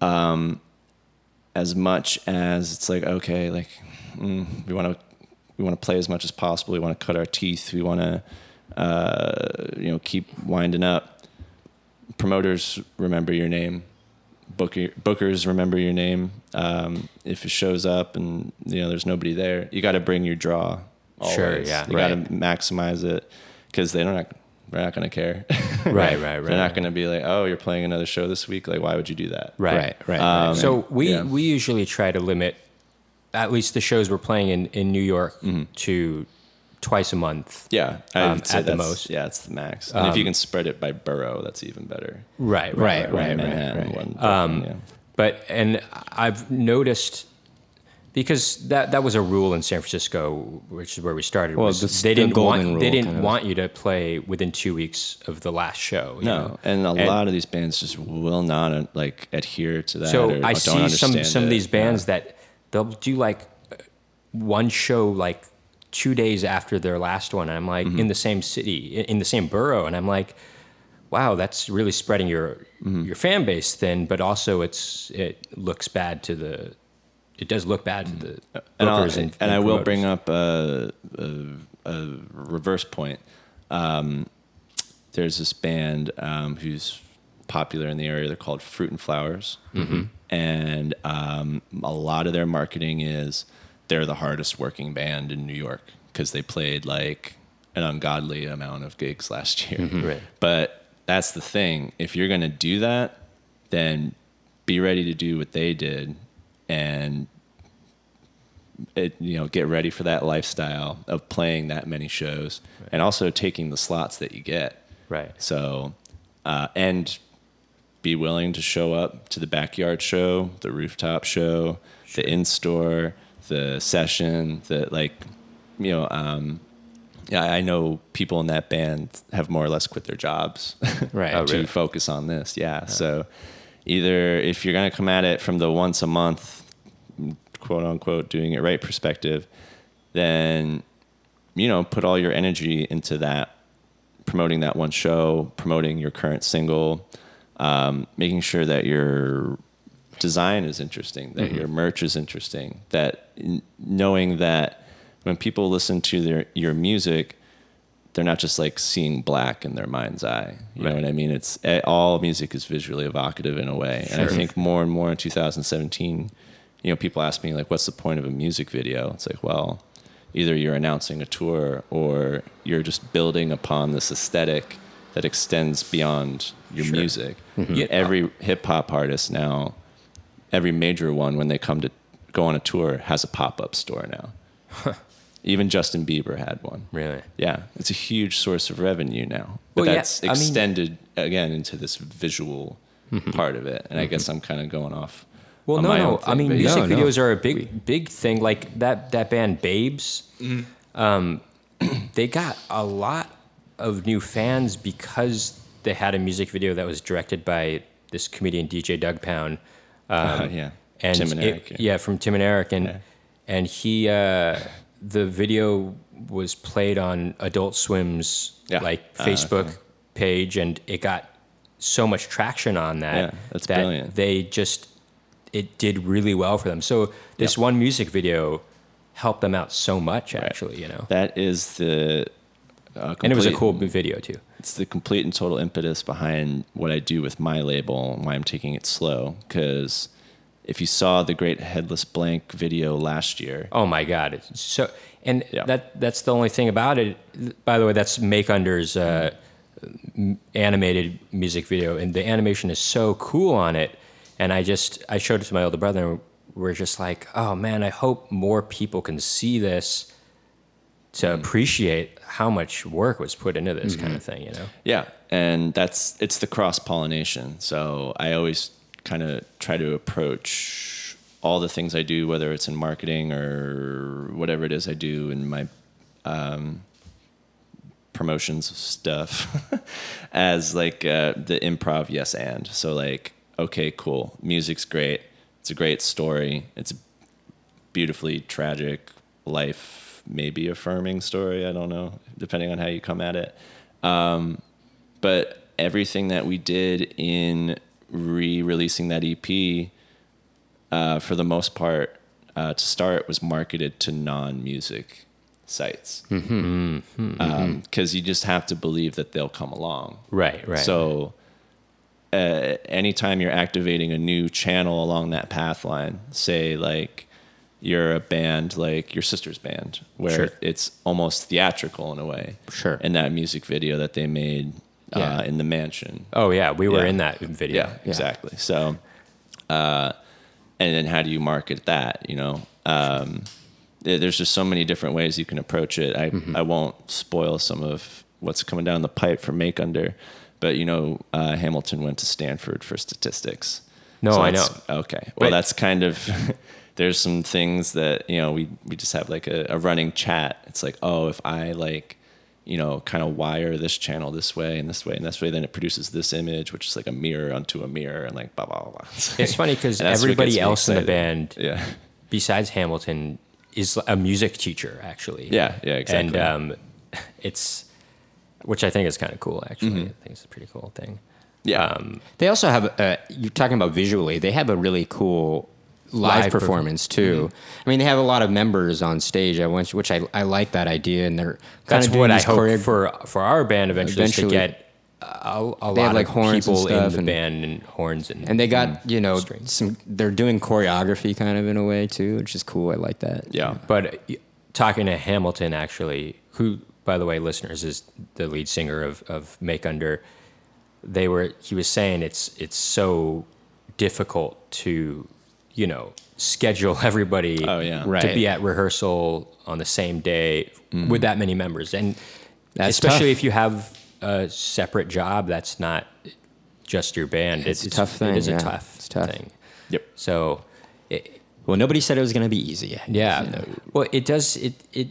um, as much as it's like okay, like mm, we want to we want to play as much as possible. We want to cut our teeth. We want to uh, you know keep winding up. Promoters remember your name. Booker, bookers remember your name. Um, if it shows up and you know there's nobody there, you got to bring your draw. Always. Sure, yeah. You got to maximize it because they don't. Not, they're not going to care. Right, right, right. They're not going to be like, "Oh, you're playing another show this week. Like, why would you do that?" Right. Right, right, Um. So we yeah. we usually try to limit at least the shows we're playing in in New York to twice a month. Yeah, Um, at the most. Yeah, it's the max. And if you can spread it by borough, that's even better. Right, Right, right, right, right. One Um, yeah. But and I've noticed because that that was a rule in San Francisco, which is where we started. Well, the- they the didn't want rule they didn't kind of. want you to play within two weeks of the last show. you No, know? and a lot of these bands just will not uh, like adhere to that. So I don't see some some of these bands that they'll do like one show like two days after their last one. And I'm like Mm-hmm. in the same city, in- the same borough, and I'm like, wow, that's really spreading your Mm-hmm. your fan base thin. But also, it's it looks bad to the. It does look bad to the Mm-hmm. and, I'll, bookers and, and I will bring up a, a, a reverse point. Um, there's this band um, who's popular in the area. They're called Fruit and Flowers, Mm-hmm. and um, a lot of their marketing is they're the hardest working band in New York because they played like an ungodly amount of gigs last year. Right. But that's the thing. If you're going to do that, then be ready to do what they did and it, you know get ready for that lifestyle of playing that many shows and also taking the slots that you get right. so uh, and be willing to show up to the backyard show the rooftop show the in-store the session the like you know um, yeah, I know people in that band have more or less quit their jobs Right. Oh, to really? focus on this. Yeah. So either if you're going to come at it from the once a month, quote unquote, doing it right perspective, then, you know, put all your energy into that, promoting that one show, promoting your current single, um, making sure that your design is interesting, that your merch is interesting, that n- knowing that when people listen to their your music, they're not just like seeing black in their mind's eye. You know what I mean? It's eh, all music is visually evocative in a way, and I think more and more in 2017, you know, people ask me like, "What's the point of a music video?" It's like, well, either you're announcing a tour or you're just building upon this aesthetic that extends beyond your Sure. music. Yeah. Every hip hop artist now, every major one, when they come to go on a tour, has a pop up store now. Even Justin Bieber had one. Really. Yeah, it's a huge source of revenue now. But Well, yeah, that's I mean- extended again into this visual mm-hmm. part of it, and I mm-hmm. guess I'm kind of going off. Well, no, no. own I mean, music No, no. videos are a big, big thing. Like that that band Babes, mm-hmm. um, they got a lot of new fans because they had a music video that was directed by this comedian DJ Doug Pound. Uh, yeah, and Tim and it- Eric. yeah. from Tim and Eric, and Yeah. and he uh, the video was played on Adult Swim's Yeah. like Ah, Facebook okay. page, and it got so much traction on that. Yeah, that's that brilliant. They just it did really well for them. So this Yeah. one music video helped them out so much, actually. You know, That is the. Uh, and it was a cool video too. It's the complete and total impetus behind what I do with my label and why I'm taking it slow. Because if you saw the Great Headless Blank video last year, Oh my god! It's so and Yeah. that that's the only thing about it. By the way, that's Make Under's uh, animated music video, and the animation is so cool on it. And I just I showed it to my older brother, and we're just like, oh man, I hope more people can see this to Mm. appreciate how much work was put into this kind of thing. You know? yeah, and that's it's the cross pollination. So I always kind of try to approach all the things I do, whether it's in marketing or whatever it is I do in my um, promotions stuff as like uh, the improv yes and so like okay cool music's great it's a great story it's a beautifully tragic life maybe affirming story i don't know depending on how you come at it um, but everything that we did in re-releasing that ep uh, for the most part uh, to start was marketed to non-music sites because you just have to believe that they'll come along Right. Right. so uh, anytime you're activating a new channel along that path line say like you're a band like your sister's band where Sure. it's almost theatrical in a way Sure. in that music video that they made Yeah. uh, in the mansion oh yeah, we were Yeah. in that video. yeah, exactly. So, uh, and then how do you market that? You know, um, there's just so many different ways you can approach it. I Mm-hmm. I won't spoil some of what's coming down the pipe for Make Under, but you know, uh, Hamilton went to Stanford for statistics. No, I know. Okay, well, Wait. that's kind of. There's some things that you know we we just have like a, a running chat. It's like, oh, if I like you know, kind of wire this channel this way and this way and this way, then it produces this image, which is like a mirror onto a mirror and like blah blah blah. blah. It's funny because And that's what everybody else in the band Yeah. besides Hamilton is a music teacher actually. Yeah, yeah, exactly. And um, it's which I think is kind of cool actually. Mm-hmm. I think it's a pretty cool thing. Yeah. Um, They also have, uh, you're talking about visually, they have a really cool live, Live perform- performance too. I mean, they have a lot of members on stage, I which, which I, I like that idea. And they're kind that's of what I hope choreo- for for our band eventually, is to get a, a lot have, like, of horns and people in the and- band and horns and And they got, you know, strings. some, they're doing choreography kind of in a way too, which is cool. I like that. yeah. But uh, talking to Hamilton, actually, who, by the way, listeners, is the lead singer of, of Make Under, they were. He was saying it's it's so difficult to, you know, schedule everybody Oh, yeah. to be at rehearsal on the same day mm. with that many members, and That's especially tough. if you have a separate job that's not just your band. It's a tough thing, It is yeah. a tough, It's tough. thing. Yep. So. It, Well, nobody said it was going to be easy. yeah. You know, Well, it does. It it.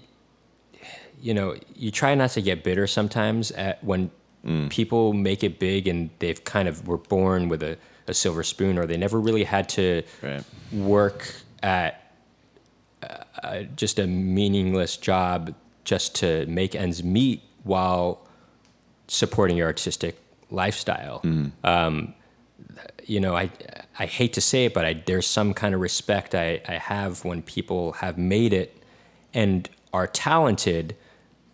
You know, you try not to get bitter sometimes at when mm. people make it big and they've kind of were born with a, a silver spoon or they never really had to Right. work at uh, just a meaningless job just to make ends meet while supporting your artistic lifestyle. Um, you know, I I hate to say it, but I, there's some kind of respect I, I have when people have made it and are talented,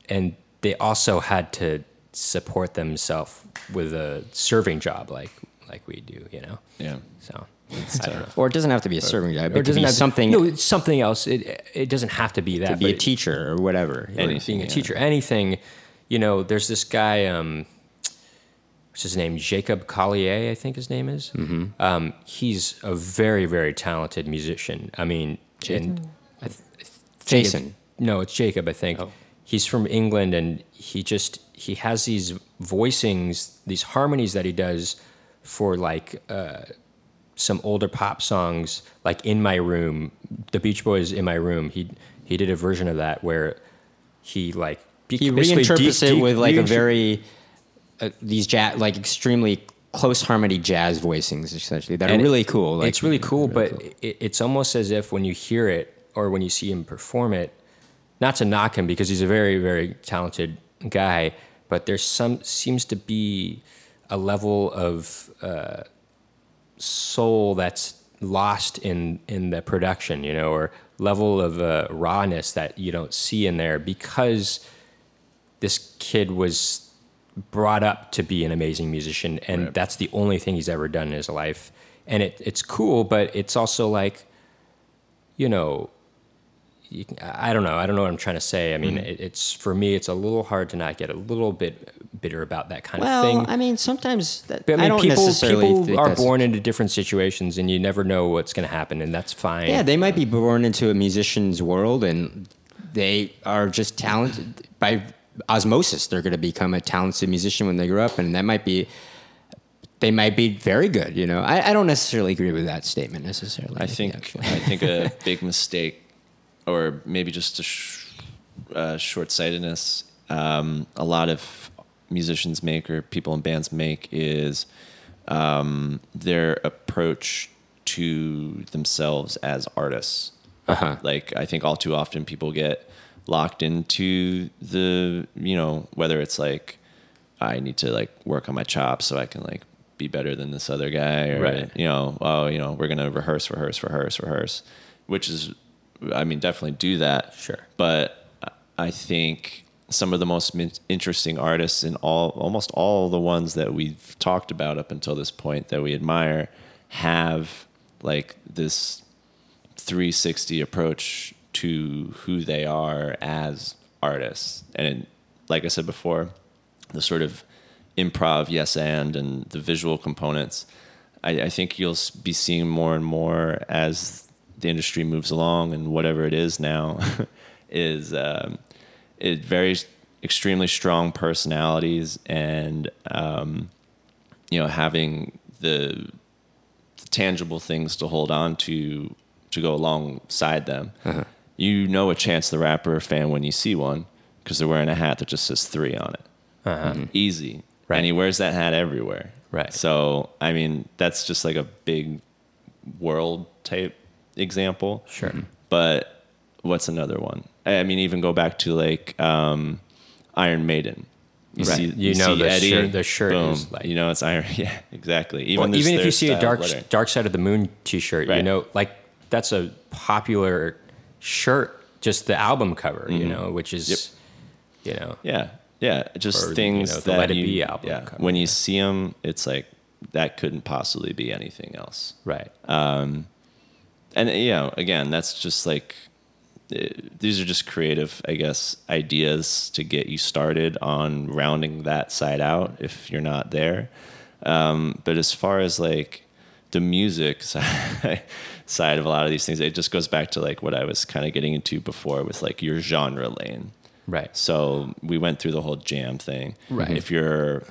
and they also had to support themselves with a serving job like like we do. You know, Yeah. so. I don't or it doesn't have to be a serving job. Or It could be have to- something No, it's something else. It it doesn't have to be that. to be a teacher or whatever. or Anything, being a yeah. teacher, anything. You know, there's this guy. Um, what's his name? Jacob Collier, I think his name is. Mm-hmm. Um, he's a very, very talented musician. I mean, and I th- I think Jason. it's- No, it's Jacob. I think Oh. he's from England and he just he has these voicings, these harmonies that he does for like uh, some older pop songs, like "In My Room," the Beach Boys "In My Room." He he did a version of that where he like He reinterprets de- it de- with like a very uh, these jazz, like extremely close harmony jazz voicings, essentially that And are really cool. Like, it's really cool, really but It, it's almost as if when you hear it or when you see him perform it, not to knock him because he's a very, very talented guy, but there's some seems to be a level of uh, soul that's lost in in the production, you know, or level of uh, rawness that you don't see in there because this kid was brought up to be an amazing musician and Right. that's the only thing he's ever done in his life and it, it's cool but it's also like you know can, i don't know i don't know what i'm trying to say i mean Mm-hmm. it, it's for me it's a little hard to not get a little bit bitter about that kind well, of thing I mean, sometimes that, but I mean, don't people, necessarily people think are born into different situations, and you never know what's going to happen, and that's fine. Yeah, they might be born into a musician's world and they are just talented by osmosis. They're going to become a talented musician when they grow up, and that might be. They might be very good, you know. I, I don't necessarily agree with that statement necessarily. I think. I think a big mistake, or maybe just a sh- uh, short-sightedness, um, a lot of musicians make or people in bands make is um, their approach to themselves as artists. Uh-huh. Like I think all too often people get locked into the you know whether it's like I need to like work on my chops so I can like be better than this other guy or Right. you know oh you know we're gonna rehearse rehearse rehearse rehearse which is I mean definitely do that Sure. but I think some of the most interesting artists and all almost all the ones that we've talked about up until this point that we admire have like this 360 approach to who they are as artists and like i said before the sort of improv yes and and the visual components i, I think you'll be seeing more and more as the industry moves along and whatever it is now is um, it very extremely strong personalities and um, you know having the tangible things to hold on to to go alongside them. Uh-huh. You know a Chance the Rapper fan when you see one because they're wearing a hat that just says three on it. Mm-hmm. Easy. Right. And he wears that hat everywhere. Right. So, I mean, that's just like a big world type example. Sure. But what's another one? I I mean, even go back to like um, Iron Maiden. You Right. see, You know see the Eddie, shirt- the shirt boom, is like- you know it's Iron. Yeah, exactly. Even Well, even if you see a dark lettering. Dark Side of the Moon T-shirt, you know, like that's a popular shirt. Just the album cover, Mm-hmm. you know, which is, you know, Yeah, yeah, just Or, you things know, the that Let It you, Be album Yeah, cover, when you see them, it's like that couldn't possibly be anything else. right. And you know again that's just like eh, these are just creative i guess ideas to get you started on rounding that side out if you're not there um, but as far as like the music side, side of a lot of these things it just goes back to like what i was kind of getting into before with like your genre lane right. so we went through the whole jam thing. Right. If you're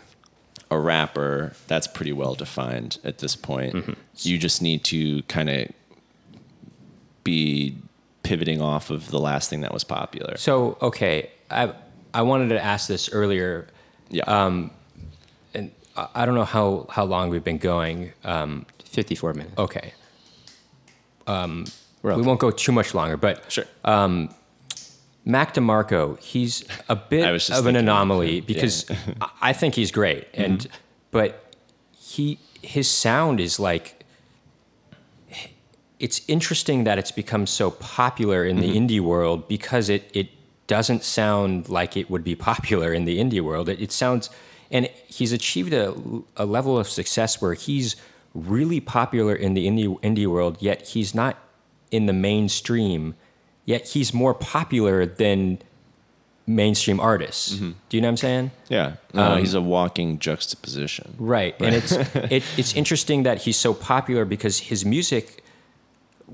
a rapper, that's pretty well defined at this point. Mm-hmm. You just need to kind of be pivoting off of the last thing that was popular. So okay, I I wanted to ask this earlier, Yeah. Um, and I I don't know how how long we've been going. Um, 54 minutes. okay, um, We're we won't go too much longer, but Sure. Um, Mac DeMarco, he's a bit I was just of an thinking of anomaly him, because I- I think he's great, and mm-hmm. but he his sound is like it's interesting that it's become so popular in the mm-hmm. indie world because it it doesn't sound like it would be popular in the indie world. It, it sounds and he's achieved a, a level of success where he's really popular in the indie indie world, yet he's not in the mainstream. Yet he's more popular than mainstream artists. Mm-hmm. Do you know what I'm saying? yeah. No, um, he's a walking juxtaposition. Right. And it's it, it's interesting that he's so popular because his music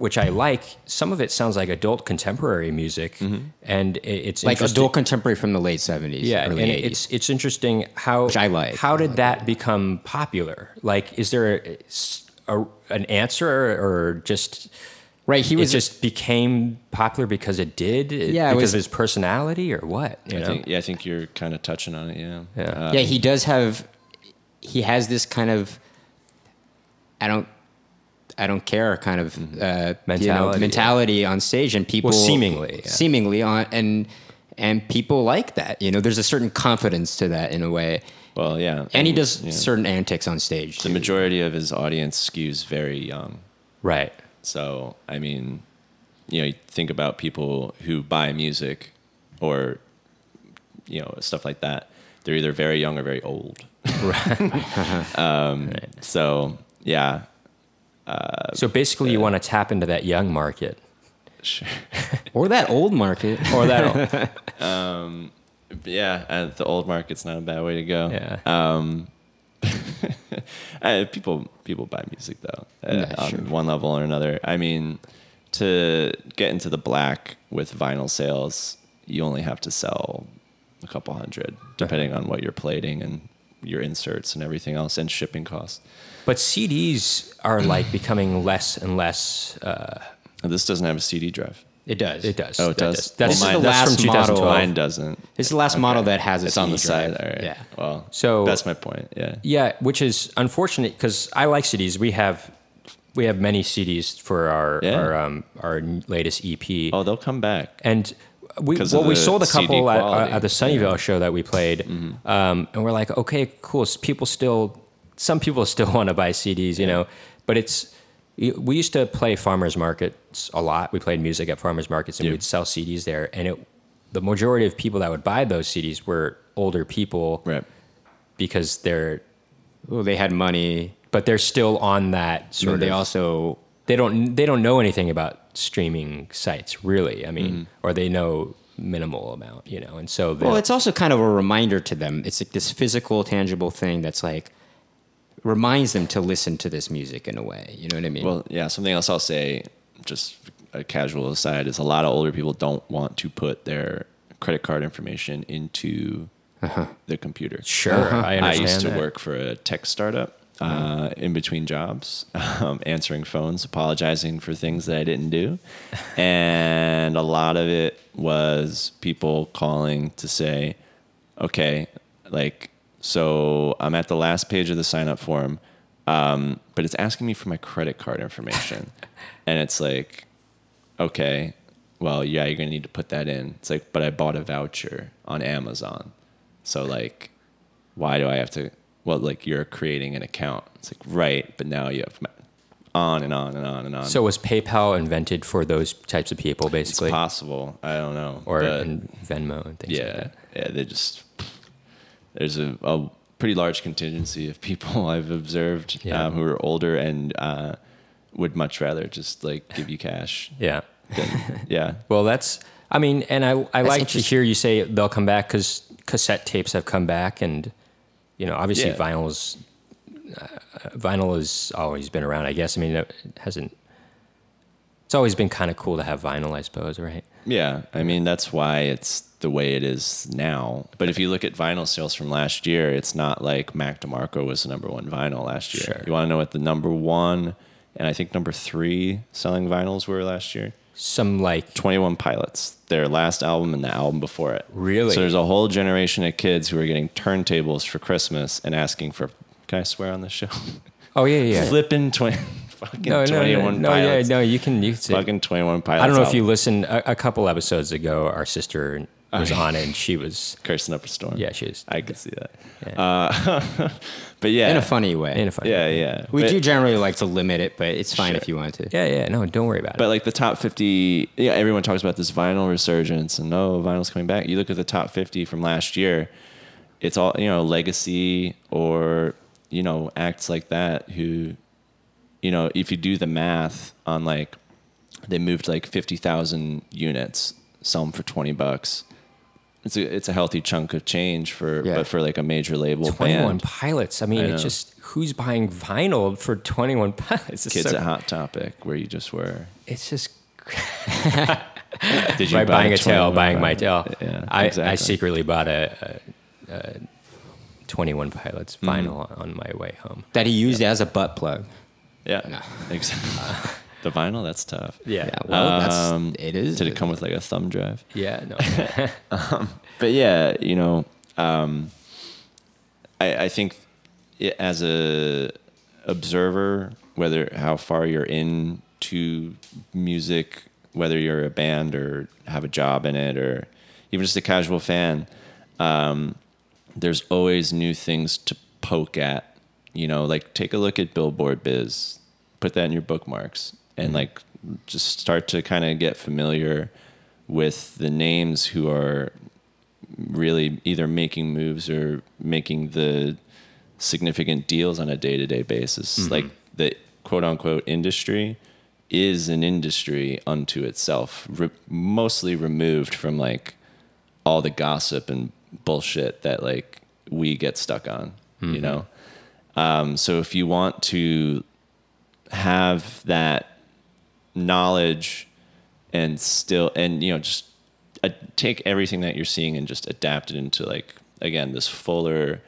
which I like. Some of it sounds like adult contemporary music, and it's like interesting- adult contemporary from the late seventies, Yeah, early and eighties. it's it's interesting how Which I like. How did like that become popular? Like, is there a, a- an answer, or just Right, he it was just became popular because it did? Yeah, because was- of his personality, or what? You I know? think, yeah, I think you're kind of touching on it. Yeah. Yeah. Uh, yeah, he does have. He has this kind of. I don't. I don't care kind of uh, you know, Mentality, mentality on stage, and people seemingly, yeah. seemingly on and and people like that. You know, there's a certain confidence to that in a way, Well, yeah. and he does yeah. certain antics on stage. The too. majority of his audience skews very young. right. So, I mean, you know, you think about people who buy music or, you know, stuff like that. They're either very young or very old. Right. um, So, yeah. So basically, you want to tap into that young market, Sure. or that old market. or that. Yeah. Uh, the old market's not a bad way to go. yeah. Um, uh, people people buy music though uh, Yeah, on sure. one level or another. I mean, to get into the black with vinyl sales, you only have to sell a couple hundred, depending on what you're plating and your inserts and everything else, and shipping costs. But CDs are like becoming less and less. Uh, this doesn't have a CD drive. It does. it does. Oh, it That does? That's, Well, mine- that's This is from the last model. Mine doesn't. This is the last model that has a It's on the CD side. All right. Yeah. Well, So- that's my point. Yeah. Yeah, which is unfortunate because I like CDs. We have we have many CDs for our Yeah. our um, our latest EP, Oh, they'll come back. and we well we the sold a couple at, uh, at the Sunnyvale show that we played, Mm-hmm. um, and we're like, okay, cool. People still, some people still want to buy CDs, you know, but it's. We used to play farmers markets a lot. We played music at farmers markets, and Yeah. we'd sell CDs there. And it, the majority of people that would buy those CDs were older people Right. because they're Well, they had money. but they're still on that So sort they of. also they don't they don't know anything about streaming sites really. I mean, mm-hmm. or they know minimal amount, you know, and so Well, it's also kind of a reminder to them. It's like this physical, tangible thing that's like reminds them to listen to this music in a way. You know what I mean? Well, yeah. Something else I'll say, just a casual aside, is a lot of older people don't want to put their credit card information into their computer. sure. Uh-huh. I I used to that. work for a tech startup. Uh, in between jobs, um, answering phones, apologizing for things that I didn't do. And a lot of it was people calling to say, okay, like, so I'm at the last page of the sign up form, um, but it's asking me for my credit card information. and it's like, okay, well, yeah, you're going to need to put that in. It's like, but I bought a voucher on Amazon. So, like, why do I have to? Well, like, you're creating an account. It's like, right, but now you have on and on and on and on. So was PayPal invented for those types of people, it's basically, possible. I don't know. or But- in Venmo and things like yeah, that? yeah, they just there's a, a pretty large contingency of people I've observed Yeah. um, who are older and uh, would much rather just like give you cash. Yeah. Than, yeah, Well, that's. I mean, and I I like to hear you say they'll come back because cassette tapes have come back, and you know, obviously Yeah. vinyl's uh, vinyl has always been around. I guess. I mean, it hasn't. It's always been kind of cool to have vinyl, I suppose, right? yeah. I mean that's why it's the way it is now. But if you look at vinyl sales from last year, it's not like Mac DeMarco was the number one vinyl last year. Sure. You want to know what the number one and I think number three selling vinyls were last year? Some like 21 Pilots, their last album and the album before it. Really? So there's a whole generation of kids who are getting turntables for Christmas and asking for, can I swear on this show? oh yeah yeah. Flipping 20, fucking no, no, 21 no, no, yeah, Pilots. no. You can you can say, Fucking 21 Pilots. I don't know if you listened a, a couple episodes ago. Our sister was Oh, on it, and she was Cursing Up a Storm. yeah, she was I could see that. Yeah. Uh, but yeah. in a funny way. in a funny Yeah, yeah. we But- do generally like to limit it, but it's fine Sure. if you want to. Yeah, yeah. No, don't worry about But it. But like the top 50, yeah, everyone talks about this vinyl resurgence and no, vinyl's coming back. You look at the top 50 from last year, it's all, you know, legacy or, you know, acts like that who, you know, if you do the math on like, they moved like 50,000 units, sell them for 20 bucks. It's a it's a healthy chunk of change for Yeah. but for like a major label 21 band. Pilots. I mean, I it's just who's buying vinyl for 21 Pilots? It's Kids so- at Hot Topic, where you just were. It's just Did you by buy buying a tail, 21 buying my tail. Yeah, I, I secretly bought a, a, a 21 Pilots mm. vinyl on my way home. That he used as a butt plug. Yeah, No. exactly. the vinyl, that's tough. Yeah. Yeah, well, Um, that's it is. Did it come with like a thumb drive? Yeah, no. but yeah, you know, um, I, I think it, as a observer, whether how far you're into music, whether you're a band or have a job in it, or even just a casual fan, um, there's always new things to poke at. You know, like take a look at Billboard Biz, put that in your bookmarks, and like just start to kind of get familiar with the names who are really either making moves or making the significant deals on a day-to-day basis. Like the quote unquote industry is an industry unto itself re- mostly removed from like all the gossip and bullshit that like we get stuck on you know? Um, so if you want to have that knowledge and still and you know just uh, take everything that you're seeing and just adapt it into like again this fuller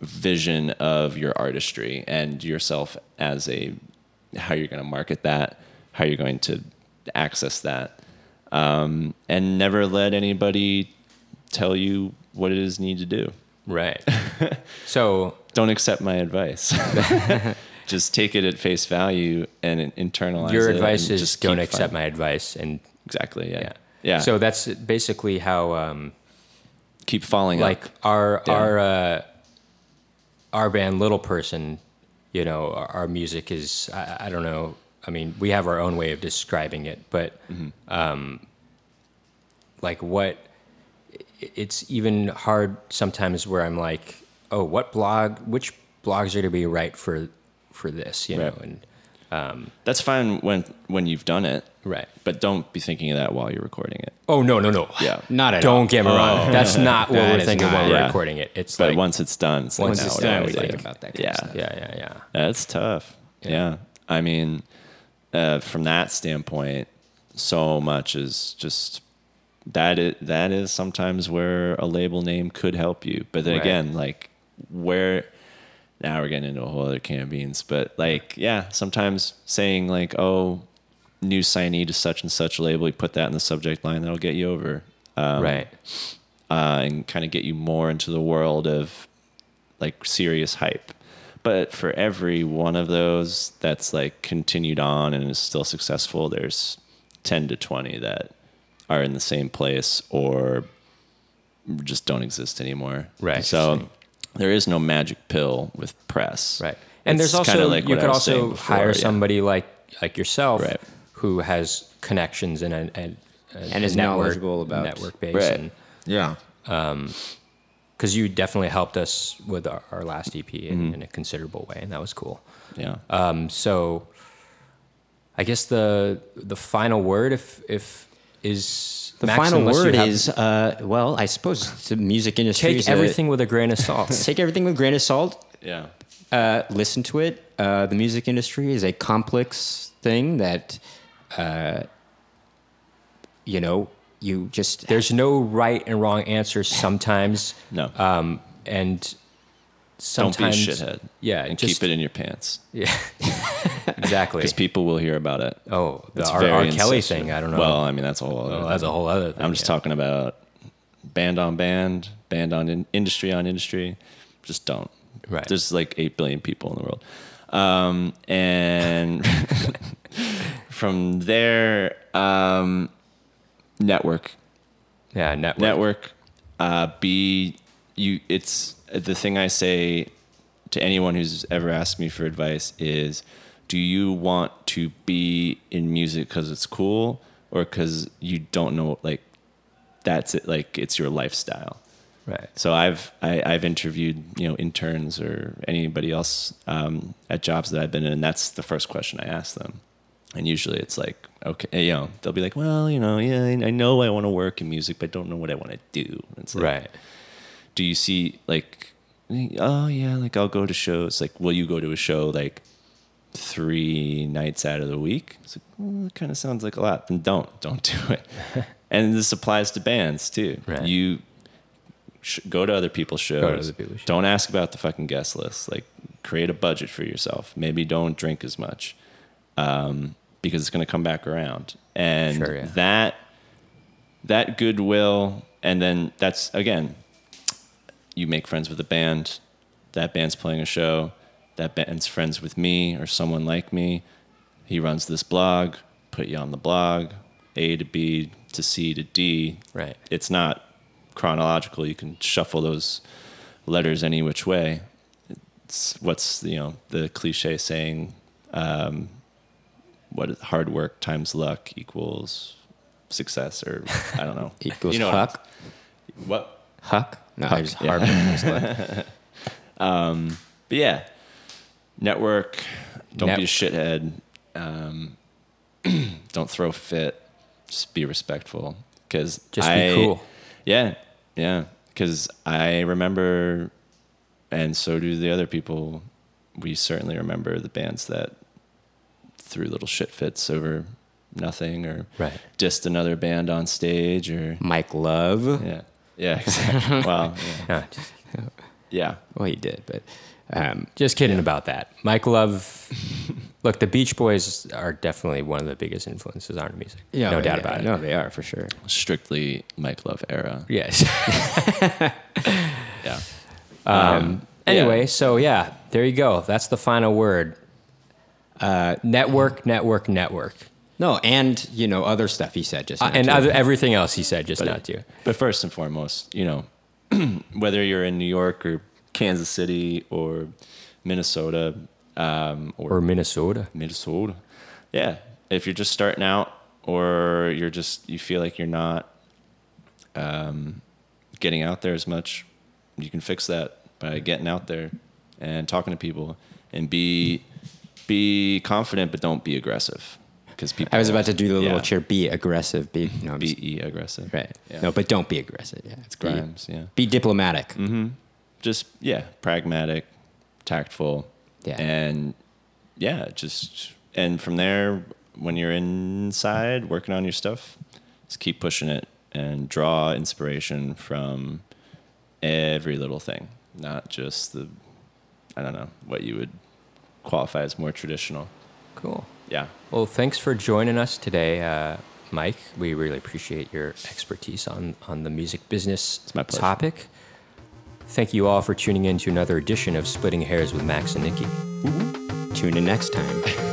vision of your artistry and yourself as a how you're going to market that how you're going to access that. Um, and never let anybody tell you what it is you need to do. Right. So, don't accept my advice just take it at face value and internalize your advice is just don't accept my advice and exactly yeah yeah. yeah So that's basically how um keep falling like up. our Yeah. our uh our band Little Person, you know, our, our music is I, I don't know. I mean, we have our own way of describing it, but um like what it's even hard sometimes where I'm like, "Oh, what blog which blogs are to be right for for this?" you Right. know, and That's fine when when you've done it, right. but don't be thinking of that while you're recording it. Oh, no, no, no. Yeah. Not at all. Don't get me wrong. That's not what That we're thinking not- while we're recording it. It's But like once it's done, it's once like, it's now done, we do we think do? about that kind Yeah, of stuff. yeah, yeah, yeah. that's tough. Yeah, I mean, uh, from that standpoint, so much is just that. Is, that is sometimes where a label name could help you, but then Right. again, like where. Now we're getting into a whole other can of beans, but like, yeah, sometimes saying like, "Oh, new signee to such and such label," you put that in the subject line, that'll get you over. Um, right. uh, and kind of get you more into the world of like serious hype. But for every one of those that's like continued on and is still successful, there's 10 to 20 that are in the same place or just don't exist anymore. Right. So there is no magic pill with press. Right. And It's there's also kinda like you could also before, hire yeah. somebody like like yourself Right. who has connections and a, and, And is knowledgeable about- network base Right. and Yeah. because you definitely helped us with our, our last EP in, Mm-hmm. in a considerable way and that was cool. Yeah. Um, so I guess the the final word if if is The Max, final word have- is, uh, well, I suppose the music industry. take is a- everything with a grain of salt. take everything with a grain of salt. yeah. Uh, listen to it. Uh, the music industry is a complex thing that, uh, you know, you just There's no right and wrong answer sometimes. No. Um, and Don't be a sometimes shithead. Yeah, And just- keep it in your pants Yeah, exactly. because people will hear about it. Oh, the R, R. Kelly thing. I don't know. Well, I mean, that's a whole other Oh, that's a whole other thing. I'm just yeah. talking about band on band, band on in, industry on industry. Just don't. Right. There's like 8 billion people in the world. Um, and from there, um, network. Yeah, network. Network. Uh, be you. It's the thing I say to anyone who's ever asked me for advice is, do you want to be in music because it's cool or because you don't know like that's it like it's your lifestyle Right. so I've I, I've interviewed you know interns or anybody else um, at jobs that I've been in, and that's the first question I ask them. And usually it's like, okay, you know, they'll be like, well, you know, yeah, I I know I want to work in music, but I don't know what I want to do. It's like, Right. Do you see like oh yeah like i'll go to shows. Like will you go to a show like three nights out of the week? It's like well, that kind of sounds like a lot. Then don't don't do it. And this applies to bands too. Right. you sh- go to other people's shows. other people's shows. don't ask about the fucking guest list. Like create a budget for yourself. Maybe don't drink as much um, because it's going to come back around. And Sure, yeah. that that goodwill and then that's again you make friends with a band that band's playing a show that band's friends with me or someone like me he runs this blog put you on the blog a to b to c to d Right. it's not chronological you can shuffle those letters any which way it's what's you know the cliche saying um, what hard work times luck equals success or i don't know Equals You know what- Huck. what Huck? No, I just yeah. this one. But yeah, network. Don't Net- be a shithead. Um, don't throw fit. Just be respectful. Because Just be cool. Yeah, yeah. Because I remember, and so do the other people. We certainly remember the bands that threw little shit fits over nothing, or Right. dissed another band on stage, or Mike Love. yeah, yeah. Exactly. wow. Yeah. Just, yeah. Well, he did, but um, just kidding about that. Mike Love. look, the Beach Boys are definitely one of the biggest influences on our music. yeah, no yeah, doubt about it. No, they are for sure. Strictly Mike Love era. Yes. Yeah. Um, anyway, so yeah, there you go. That's the final word. Uh, network, network, network, No, and you know other stuff he said just uh, now, and too. other, everything else he said just But- now too. But first and foremost, you know, whether you're in New York or Kansas City or Minnesota um, or, Or Minnesota. Minnesota, yeah, if you're just starting out or you're just you feel like you're not um, getting out there as much, you can fix that by getting out there and talking to people and be be confident, but don't be aggressive because people. I was about to do the little Yeah. cheer. Be aggressive. Be no, Be e aggressive. right. Yeah. No, but don't be aggressive. Yeah, it's be, Yeah. Be diplomatic. Mm-hmm. just yeah, pragmatic, tactful, Yeah. and yeah, just and from there, when you're inside working on your stuff, just keep pushing it and draw inspiration from every little thing, not just the I don't know what you would qualify as more traditional. Cool. Yeah, Well, thanks for joining us today, uh, Mike. We really appreciate your expertise on, on the music business my topic. Thank you all for tuning in to another edition of Splitting Hairs with Max and Nikki. Tune in next time.